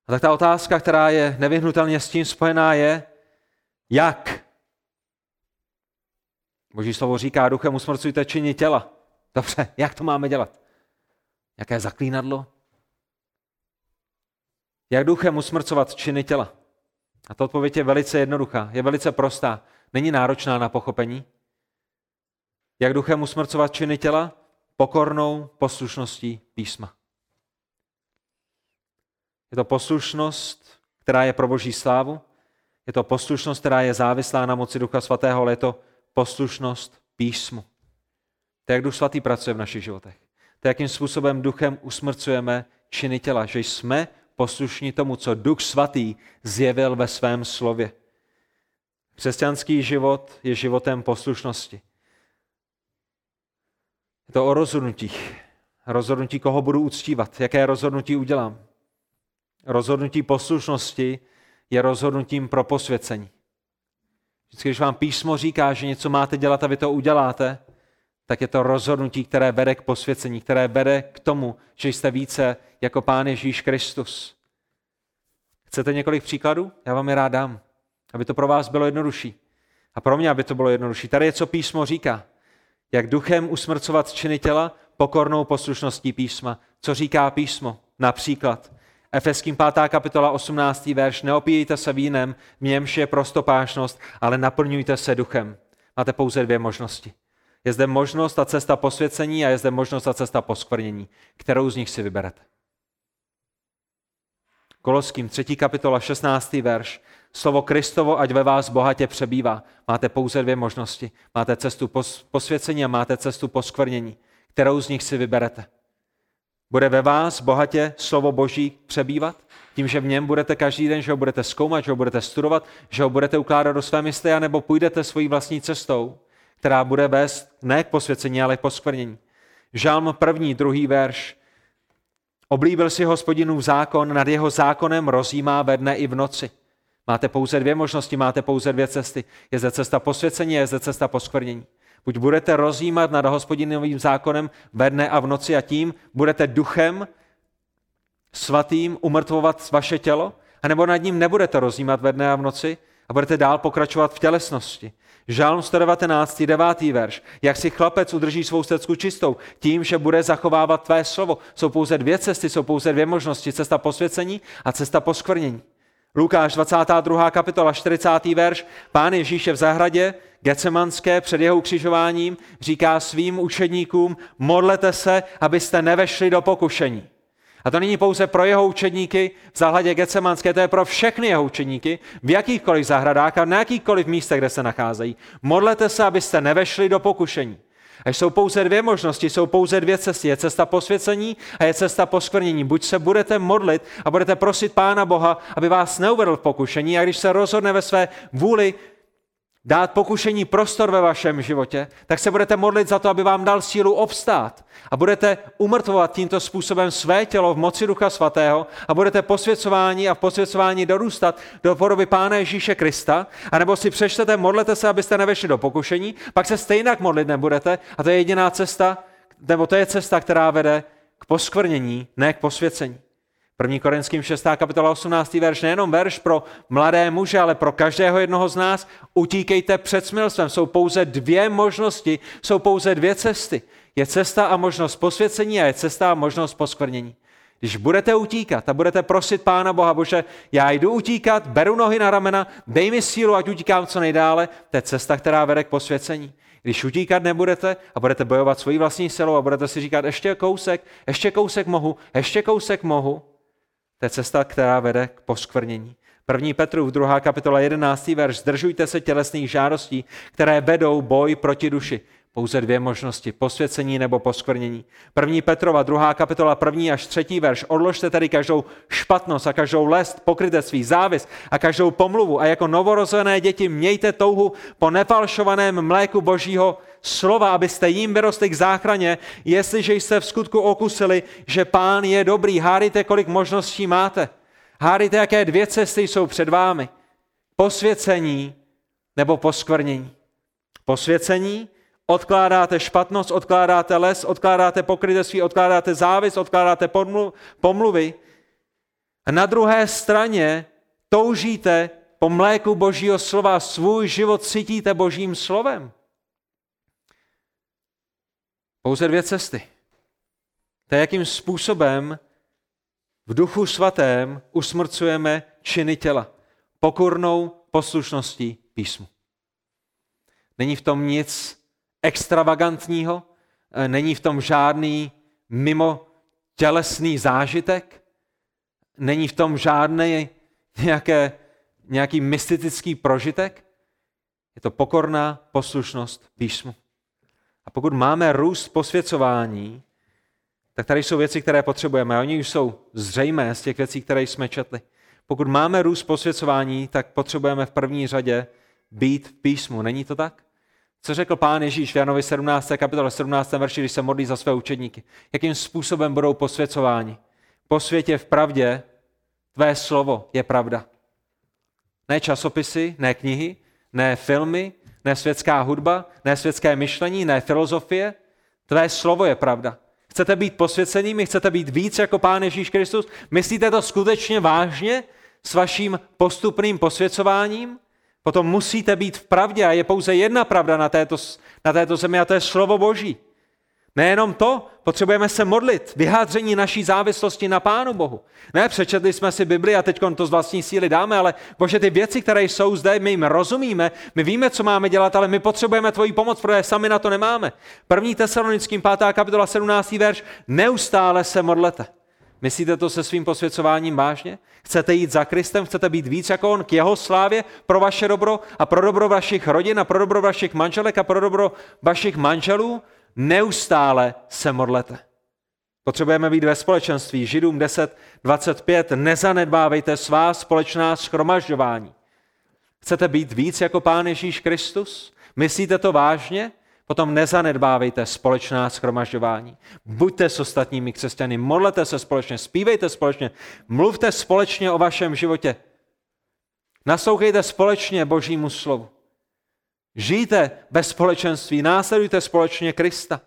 A: A tak ta otázka, která je nevyhnutelně s tím spojená, je, jak? Boží slovo říká, duchem usmrcujte činy těla. Dobře, jak to máme dělat? Jaké zaklínadlo? Jak duchem usmrcovat činy těla? A ta odpověď je velice jednoduchá, je velice prostá, není náročná na pochopení. Jak duchem usmrcovat činy těla? Pokornou poslušností písma. Je to poslušnost, která je pro boží slávu, je to poslušnost, která je závislá na moci Ducha Svatého, ale je to poslušnost písmu. To, jak Duch Svatý pracuje v našich životech. To, jakým způsobem duchem usmrcujeme činy těla, že jsme poslušní tomu, co Duch Svatý zjevil ve svém slově. Křesťanský život je životem poslušnosti. Je to o rozhodnutích. Rozhodnutí, koho budu uctívat, jaké rozhodnutí udělám. Rozhodnutí poslušnosti je rozhodnutím pro posvěcení. Vždycky, když vám písmo říká, že něco máte dělat a vy to uděláte, tak je to rozhodnutí, které vede k posvěcení, které vede k tomu, že jste více jako Pán Ježíš Kristus. Chcete několik příkladů? Já vám je rád dám, aby to pro vás bylo jednodušší. A pro mě, aby to bylo jednodušší. Tady je, co písmo říká. Jak duchem usmrcovat činy těla, pokornou poslušností písma. Co říká písmo? Například Efeským 5. kapitola 18. verš. Neopíjejte se vínem, v němž je prostopášnost, ale naplňujte se duchem. Máte pouze dvě možnosti. Je zde možnost a cesta posvěcení a je zde možnost a cesta poskvrnění. Kterou z nich si vyberete? Koloským 3. kapitola 16. verš. Slovo Kristovo, ať ve vás bohatě přebývá. Máte pouze dvě možnosti. Máte cestu posvěcení a máte cestu poskvrnění. Kterou z nich si vyberete? Bude ve vás bohatě slovo Boží přebývat? Tím, že v něm budete každý den, že ho budete zkoumat, že ho budete studovat, že ho budete ukládat do své mysli, anebo půjdete svojí vlastní cestou, která bude vést ne k posvěcení, ale k poskvrnění. Žálm první, druhý verš. Oblíbil si hospodinův zákon, nad jeho zákonem rozjímá ve dne i v noci. Máte pouze dvě možnosti, máte pouze dvě cesty. Je zde cesta posvěcení, je zde cesta poskvrnění. Buď budete rozjímat nad hospodinovým zákonem ve dne a v noci a tím budete duchem svatým umrtvovat vaše tělo, anebo nad ním nebudete rozjímat ve dne a v noci a budete dál pokračovat v tělesnosti. Žálm 119. 9. verš. Jak si chlapec udrží svou stecku čistou? Tím, že bude zachovávat tvé slovo. Jsou pouze dvě cesty, jsou pouze dvě možnosti. Cesta posvěcení a cesta poskvrnění. Lukáš 22. kapitola 40. verš. Pán Ježíš je v zahradě Gecemanské před jeho ukřižováním říká svým učedníkům, modlete se, abyste nevešli do pokušení. A to není pouze pro jeho učedníky v zahradě Gecemanské, to je pro všechny jeho učedníky v jakýchkoliv zahradách a na jakýchkoliv místech, kde se nacházejí. Modlete se, abyste nevešli do pokušení. A jsou pouze dvě možnosti, jsou pouze dvě cesty. Je cesta posvěcení a je cesta poskvrnění. Buď se budete modlit a budete prosit Pána Boha, aby vás neuvedl v pokušení a když se rozhodne ve své vůli dát pokušení prostor ve vašem životě, tak se budete modlit za to, aby vám dal sílu obstát. A budete umrtvovat tímto způsobem své tělo v moci Ducha Svatého a budete posvěcování a v posvěcování dorůstat do podoby Pána Ježíše Krista, anebo si přečtete, modlete se, abyste nevešli do pokušení, pak se stejně modlit nebudete a to je jediná cesta, nebo to je cesta, která vede k poskvrnění, ne k posvěcení. 1. Korinským 6. kapitola 18. verš, nejenom verš pro mladé muže, ale pro každého jednoho z nás, utíkejte před smilstvem. Jsou pouze dvě možnosti, jsou pouze dvě cesty. Je cesta a možnost posvěcení a je cesta a možnost poskvrnění. Když budete utíkat a budete prosit Pána Boha, Bože, já jdu utíkat, beru nohy na ramena, dej mi sílu, ať utíkám co nejdále, to je cesta, která vede k posvěcení. Když utíkat nebudete a budete bojovat svojí vlastní silou a budete si říkat, ještě kousek, ještě kousek mohu, ještě kousek mohu, to je cesta, která vede k poskvrnění. První Petru, druhá kapitola 11. verš. Zdržujte se tělesných žádostí, které vedou boj proti duši. Pouze dvě možnosti, posvěcení nebo poskvrnění. První Petrova, druhá kapitola, první až třetí verš. Odložte tedy každou špatnost a každou lest, pokrytectví, závis a každou pomluvu a jako novorozené děti mějte touhu po nefalšovaném mléku božího slova, abyste jim vyrostli k záchraně, jestliže jste v skutku okusili, že pán je dobrý. Hádejte, kolik možností máte. Hádejte, jaké dvě cesty jsou před vámi. Posvěcení nebo poskvrnění. Posvěcení odkládáte špatnost, odkládáte les, odkládáte pokrytectví, odkládáte závis, odkládáte pomluvy. A na druhé straně toužíte po mléku Božího slova, svůj život cítíte Božím slovem. Pouze dvě cesty. To je, jakým způsobem v duchu svatém usmrcujeme činy těla. Pokornou poslušností písmu. Není v tom nic extravagantního, e, není v tom žádný mimo tělesný zážitek, není v tom žádný nějaké, nějaký mystický prožitek. Je to pokorná poslušnost písmu. A pokud máme růst posvěcování, tak tady jsou věci, které potřebujeme. A oni už jsou zřejmé z těch věcí, které jsme četli. Pokud máme růst posvěcování, tak potřebujeme v první řadě být v písmu. Není to tak? Co řekl pán Ježíš v Janovi 17. kapitole 17. verši, když se modlí za své učedníky? Jakým způsobem budou posvěcováni? Po světě v pravdě tvé slovo je pravda. Ne časopisy, ne knihy, ne filmy, ne světská hudba, ne světské myšlení, ne filozofie. Tvé slovo je pravda. Chcete být posvěcenými, chcete být víc jako Pán Ježíš Kristus? Myslíte to skutečně vážně s vaším postupným posvěcováním? Potom musíte být v pravdě a je pouze jedna pravda na této, na této zemi a to je slovo Boží. Nejenom to, potřebujeme se modlit, vyhádření naší závislosti na Pánu Bohu. Ne, přečetli jsme si Bibli a teď to z vlastní síly dáme, ale Bože, ty věci, které jsou zde, my jim rozumíme, my víme, co máme dělat, ale my potřebujeme tvoji pomoc, protože sami na to nemáme. První tesalonickým 5. kapitola 17. verš, neustále se modlete. Myslíte to se svým posvěcováním vážně? Chcete jít za Kristem, chcete být víc jako On k jeho slávě pro vaše dobro a pro dobro vašich rodin a pro dobro vašich manželek a pro dobro vašich manželů? Neustále se modlete. Potřebujeme být ve společenství. Židům 10.25. Nezanedbávejte svá společná schromažďování. Chcete být víc jako Pán Ježíš Kristus? Myslíte to vážně? Potom nezanedbávejte společná schromažďování. Buďte s ostatními křesťany, modlete se společně, zpívejte společně, mluvte společně o vašem životě. Naslouchejte společně Božímu slovu. Žijte ve společenství, následujte společně Krista.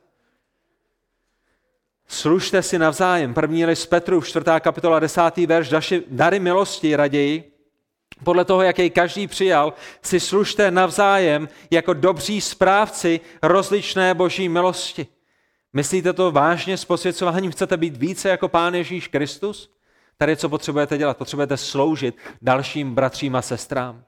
A: Služte si navzájem. První list Petru, čtvrtá kapitola, desátý verš, dary milosti raději, podle toho, jak jej každý přijal, si služte navzájem jako dobří správci rozličné boží milosti. Myslíte to vážně s posvěcováním? Chcete být více jako Pán Ježíš Kristus? Tady co potřebujete dělat? Potřebujete sloužit dalším bratřím a sestrám.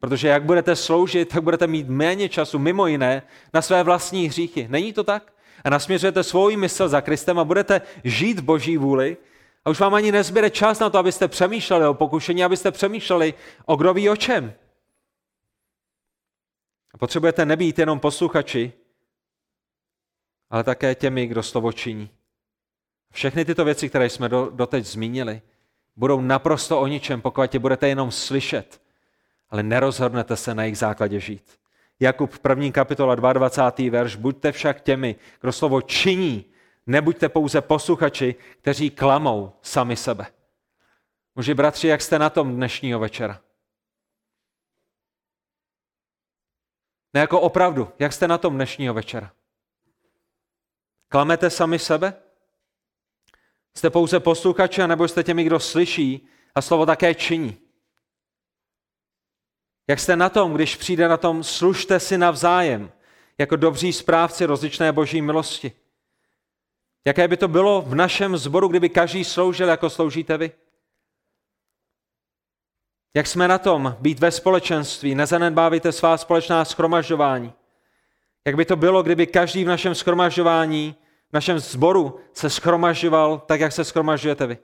A: Protože jak budete sloužit, tak budete mít méně času, mimo jiné, na své vlastní hříchy. Není to tak? A nasměřujete svou mysl za Kristem a budete žít boží vůli a už vám ani nezbyde čas na to, abyste přemýšleli o pokušení, abyste přemýšleli o kdo ví o čem. A potřebujete nebýt jenom posluchači, ale také těmi, kdo slovo činí. Všechny tyto věci, které jsme do, doteď zmínili, budou naprosto o ničem, pokud budete jenom slyšet, ale nerozhodnete se na jejich základě žít. Jakub 1. kapitola 22. verš, buďte však těmi, kdo slovo činí, nebuďte pouze posluchači, kteří klamou sami sebe. Muži, bratři, jak jste na tom dnešního večera? Ne jako opravdu, jak jste na tom dnešního večera? Klamete sami sebe? Jste pouze posluchači, nebo jste těmi, kdo slyší a slovo také činí? Jak jste na tom, když přijde na tom, služte si navzájem, jako dobří správci rozličné boží milosti? Jaké by to bylo v našem zboru, kdyby každý sloužil, jako sloužíte vy? Jak jsme na tom být ve společenství, nezanedbávejte svá společná schromažďování. Jak by to bylo, kdyby každý v našem schromažďování, v našem zboru se schromažďoval tak, jak se schromažďujete vy.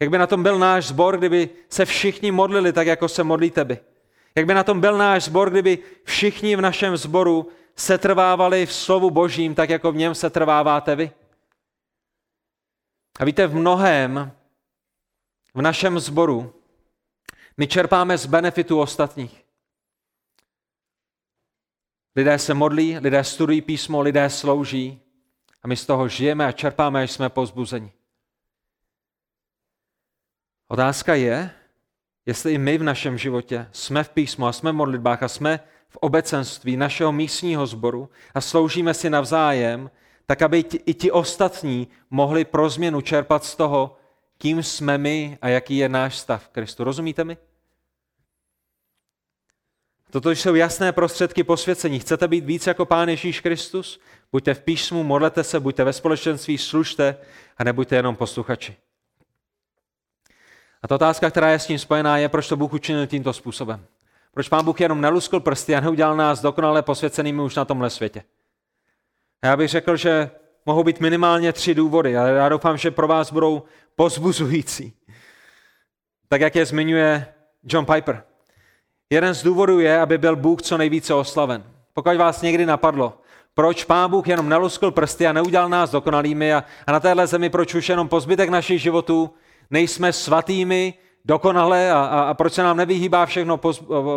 A: Jak by na tom byl náš zbor, kdyby se všichni modlili tak, jako se modlíte vy. Jak by na tom byl náš zbor, kdyby všichni v našem zboru setrvávali v slovu božím, tak jako v něm setrváváte vy. A víte, v mnohém v našem zboru my čerpáme z benefitu ostatních. Lidé se modlí, lidé studují písmo, lidé slouží a my z toho žijeme a čerpáme, až jsme pozbuzeni. Otázka je, jestli i my v našem životě jsme v písmu a jsme v modlitbách a jsme v obecenství našeho místního sboru a sloužíme si navzájem, tak aby i ti ostatní mohli pro změnu čerpat z toho, kým jsme my a jaký je náš stav Kristu. Rozumíte mi? Toto jsou jasné prostředky posvěcení. Chcete být víc jako Pán Ježíš Kristus? Buďte v písmu, modlete se, buďte ve společenství, služte a nebuďte jenom posluchači. A ta otázka, která je s tím spojená, je, proč to Bůh učinil tímto způsobem. Proč Pán Bůh jenom neluskl prsty a neudělal nás dokonale posvěcenými už na tomhle světě. A já bych řekl, že mohou být minimálně tři důvody, ale já doufám, že pro vás budou pozbuzující. Tak, jak je zmiňuje John Piper. Jeden z důvodů je, aby byl Bůh co nejvíce oslaven. Pokud vás někdy napadlo, proč Pán Bůh jenom neluskl prsty a neudělal nás dokonalými a, a na téhle zemi proč už jenom po zbytek našich životů nejsme svatými, dokonale a, a, a proč se nám nevyhýbá všechno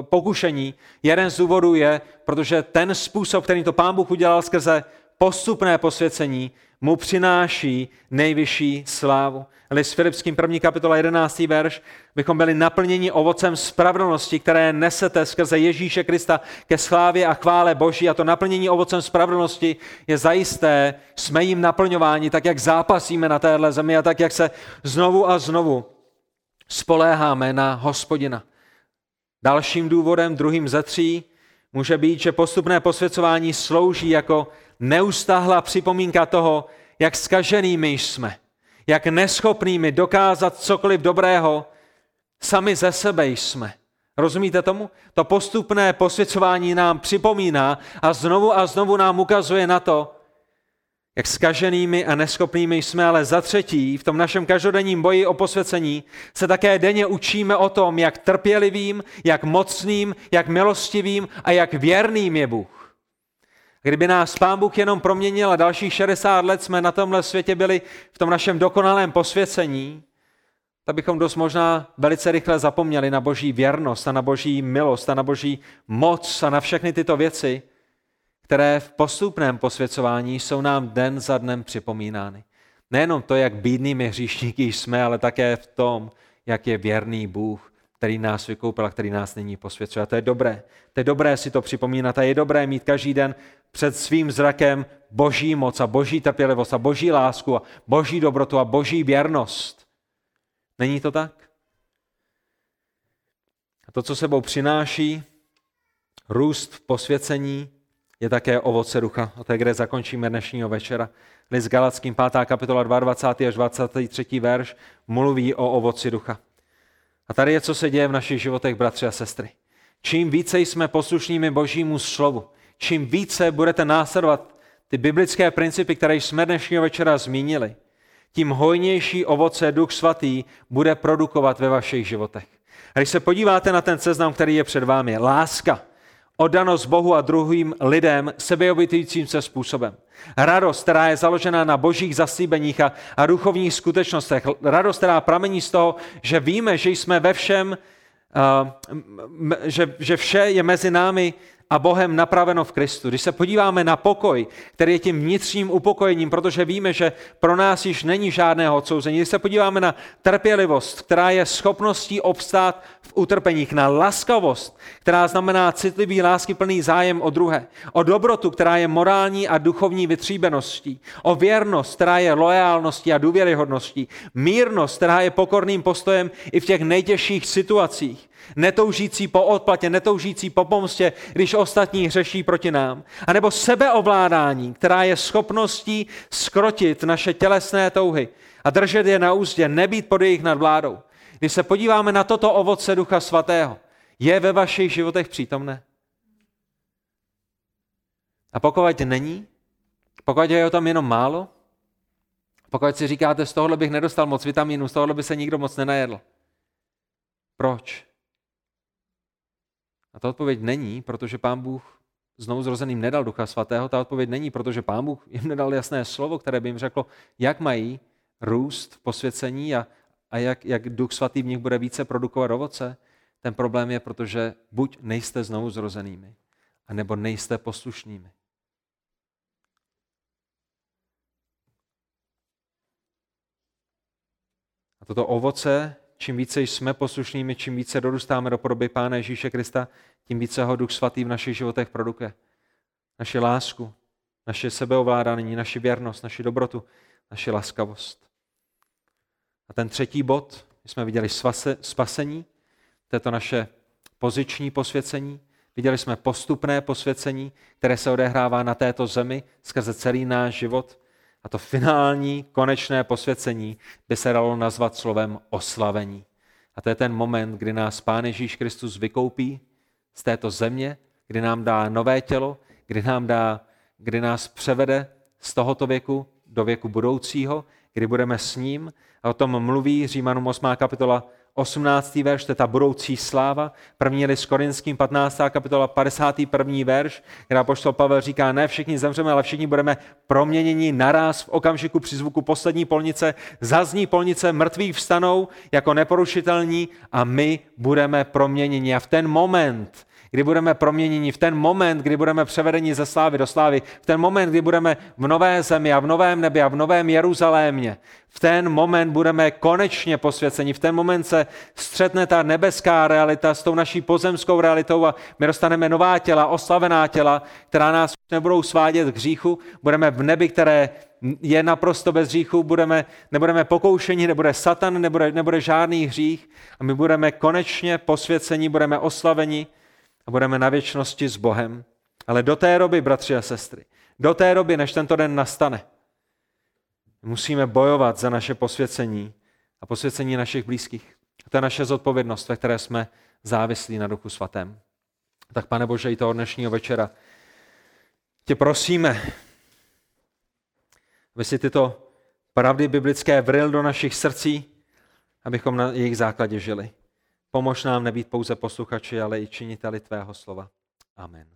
A: pokušení. Jeden z důvodů je, protože ten způsob, který to Pán Bůh udělal skrze postupné posvěcení, mu přináší nejvyšší slávu. List Filipským 1. kapitola 11. verš, bychom byli naplněni ovocem spravedlnosti, které nesete skrze Ježíše Krista ke slávě a chvále Boží. A to naplnění ovocem spravedlnosti je zajisté, jsme jim naplňováni, tak jak zápasíme na téhle zemi a tak jak se znovu a znovu spoléháme na hospodina. Dalším důvodem, druhým ze tří, může být, že postupné posvěcování slouží jako neustáhlá připomínka toho, jak skaženými jsme, jak neschopnými dokázat cokoliv dobrého, sami ze sebe jsme. Rozumíte tomu? To postupné posvěcování nám připomíná a znovu a znovu nám ukazuje na to, jak skaženými a neschopnými jsme, ale za třetí, v tom našem každodenním boji o posvěcení se také denně učíme o tom, jak trpělivým, jak mocným, jak milostivým a jak věrným je Bůh. Kdyby nás Pán Bůh jenom proměnil a dalších 60 let jsme na tomhle světě byli v tom našem dokonalém posvěcení, tak bychom dost možná velice rychle zapomněli na boží věrnost a na boží milost a na boží moc a na všechny tyto věci, které v postupném posvěcování jsou nám den za dnem připomínány. Nejenom to, jak bídnými hříšníky jsme, ale také v tom, jak je věrný Bůh, který nás vykoupil a který nás nyní posvěcuje. A to je dobré. To je dobré si to připomínat a je dobré mít každý den před svým zrakem boží moc a boží trpělivost a boží lásku a boží dobrotu a boží věrnost. Není to tak? to, co sebou přináší růst v posvěcení, je také ovoce ducha. A to je, kde zakončíme dnešního večera. List Galackým 5. kapitola 22. až 23. verš mluví o ovoci ducha. A tady je, co se děje v našich životech, bratři a sestry. Čím více jsme poslušnými božímu slovu, čím více budete následovat ty biblické principy, které jsme dnešního večera zmínili, tím hojnější ovoce Duch Svatý bude produkovat ve vašich životech. A když se podíváte na ten seznam, který je před vámi, láska, oddanost Bohu a druhým lidem sebeobitujícím se způsobem. Radost, která je založena na božích zaslíbeních a, a duchovních skutečnostech. Radost, která pramení z toho, že víme, že jsme ve všem, uh, že, že vše je mezi námi a Bohem napraveno v Kristu. Když se podíváme na pokoj, který je tím vnitřním upokojením, protože víme, že pro nás již není žádného odsouzení. Když se podíváme na trpělivost, která je schopností obstát v utrpeních, na laskavost, která znamená citlivý, lásky plný zájem o druhé, o dobrotu, která je morální a duchovní vytříbeností, o věrnost, která je loajálností a důvěryhodností, mírnost, která je pokorným postojem i v těch nejtěžších situacích, netoužící po odplatě, netoužící po pomstě, když ostatní hřeší proti nám. A nebo sebeovládání, která je schopností skrotit naše tělesné touhy a držet je na úzdě, nebýt pod jejich nadvládou. Když se podíváme na toto ovoce Ducha Svatého, je ve vašich životech přítomné? A pokud není, pokud je o tom jenom málo, pokud si říkáte, z tohohle bych nedostal moc vitamínů, z tohohle by se nikdo moc nenajedl. Proč? A ta odpověď není, protože pán Bůh znovu zrozeným nedal Ducha Svatého. Ta odpověď není, protože pán Bůh jim nedal jasné slovo, které by jim řeklo, jak mají růst v posvěcení a, a jak, jak Duch Svatý v nich bude více produkovat ovoce. Ten problém je, protože buď nejste znovu zrozenými, anebo nejste poslušnými. A toto ovoce čím více jsme poslušnými, čím více dorůstáme do podoby Pána Ježíše Krista, tím více ho Duch Svatý v našich životech produkuje. Naši lásku, naše sebeovládání, naši věrnost, naši dobrotu, naši laskavost. A ten třetí bod, my jsme viděli svase, spasení, to je to naše poziční posvěcení, viděli jsme postupné posvěcení, které se odehrává na této zemi skrze celý náš život. A to finální, konečné posvěcení by se dalo nazvat slovem oslavení. A to je ten moment, kdy nás Pán Ježíš Kristus vykoupí z této země, kdy nám dá nové tělo, kdy, nám dá, kdy nás převede z tohoto věku do věku budoucího, kdy budeme s ním. A o tom mluví Římanům 8. kapitola 18. verš, to je ta budoucí sláva. První list Korinským, 15. kapitola, 51. verš, kde apoštol Pavel říká, ne všichni zemřeme, ale všichni budeme proměněni naraz v okamžiku při zvuku poslední polnice. Zazní polnice, mrtví vstanou jako neporušitelní a my budeme proměněni. A v ten moment, kdy budeme proměněni, v ten moment, kdy budeme převedeni ze slávy do slávy, v ten moment, kdy budeme v nové zemi a v novém nebi a v novém Jeruzalémě, v ten moment budeme konečně posvěceni, v ten moment se střetne ta nebeská realita s tou naší pozemskou realitou a my dostaneme nová těla, oslavená těla, která nás nebudou svádět k hříchu, budeme v nebi, které je naprosto bez hříchu, budeme, nebudeme pokoušeni, nebude satan, nebude, nebude žádný hřích a my budeme konečně posvěceni, budeme oslaveni a budeme na věčnosti s Bohem. Ale do té doby, bratři a sestry, do té doby, než tento den nastane, musíme bojovat za naše posvěcení a posvěcení našich blízkých. To je naše zodpovědnost, ve které jsme závislí na Duchu Svatém. Tak, pane Bože, i toho dnešního večera tě prosíme, aby si tyto pravdy biblické vril do našich srdcí, abychom na jejich základě žili. Pomož nám nebýt pouze posluchači, ale i činiteli tvého slova. Amen.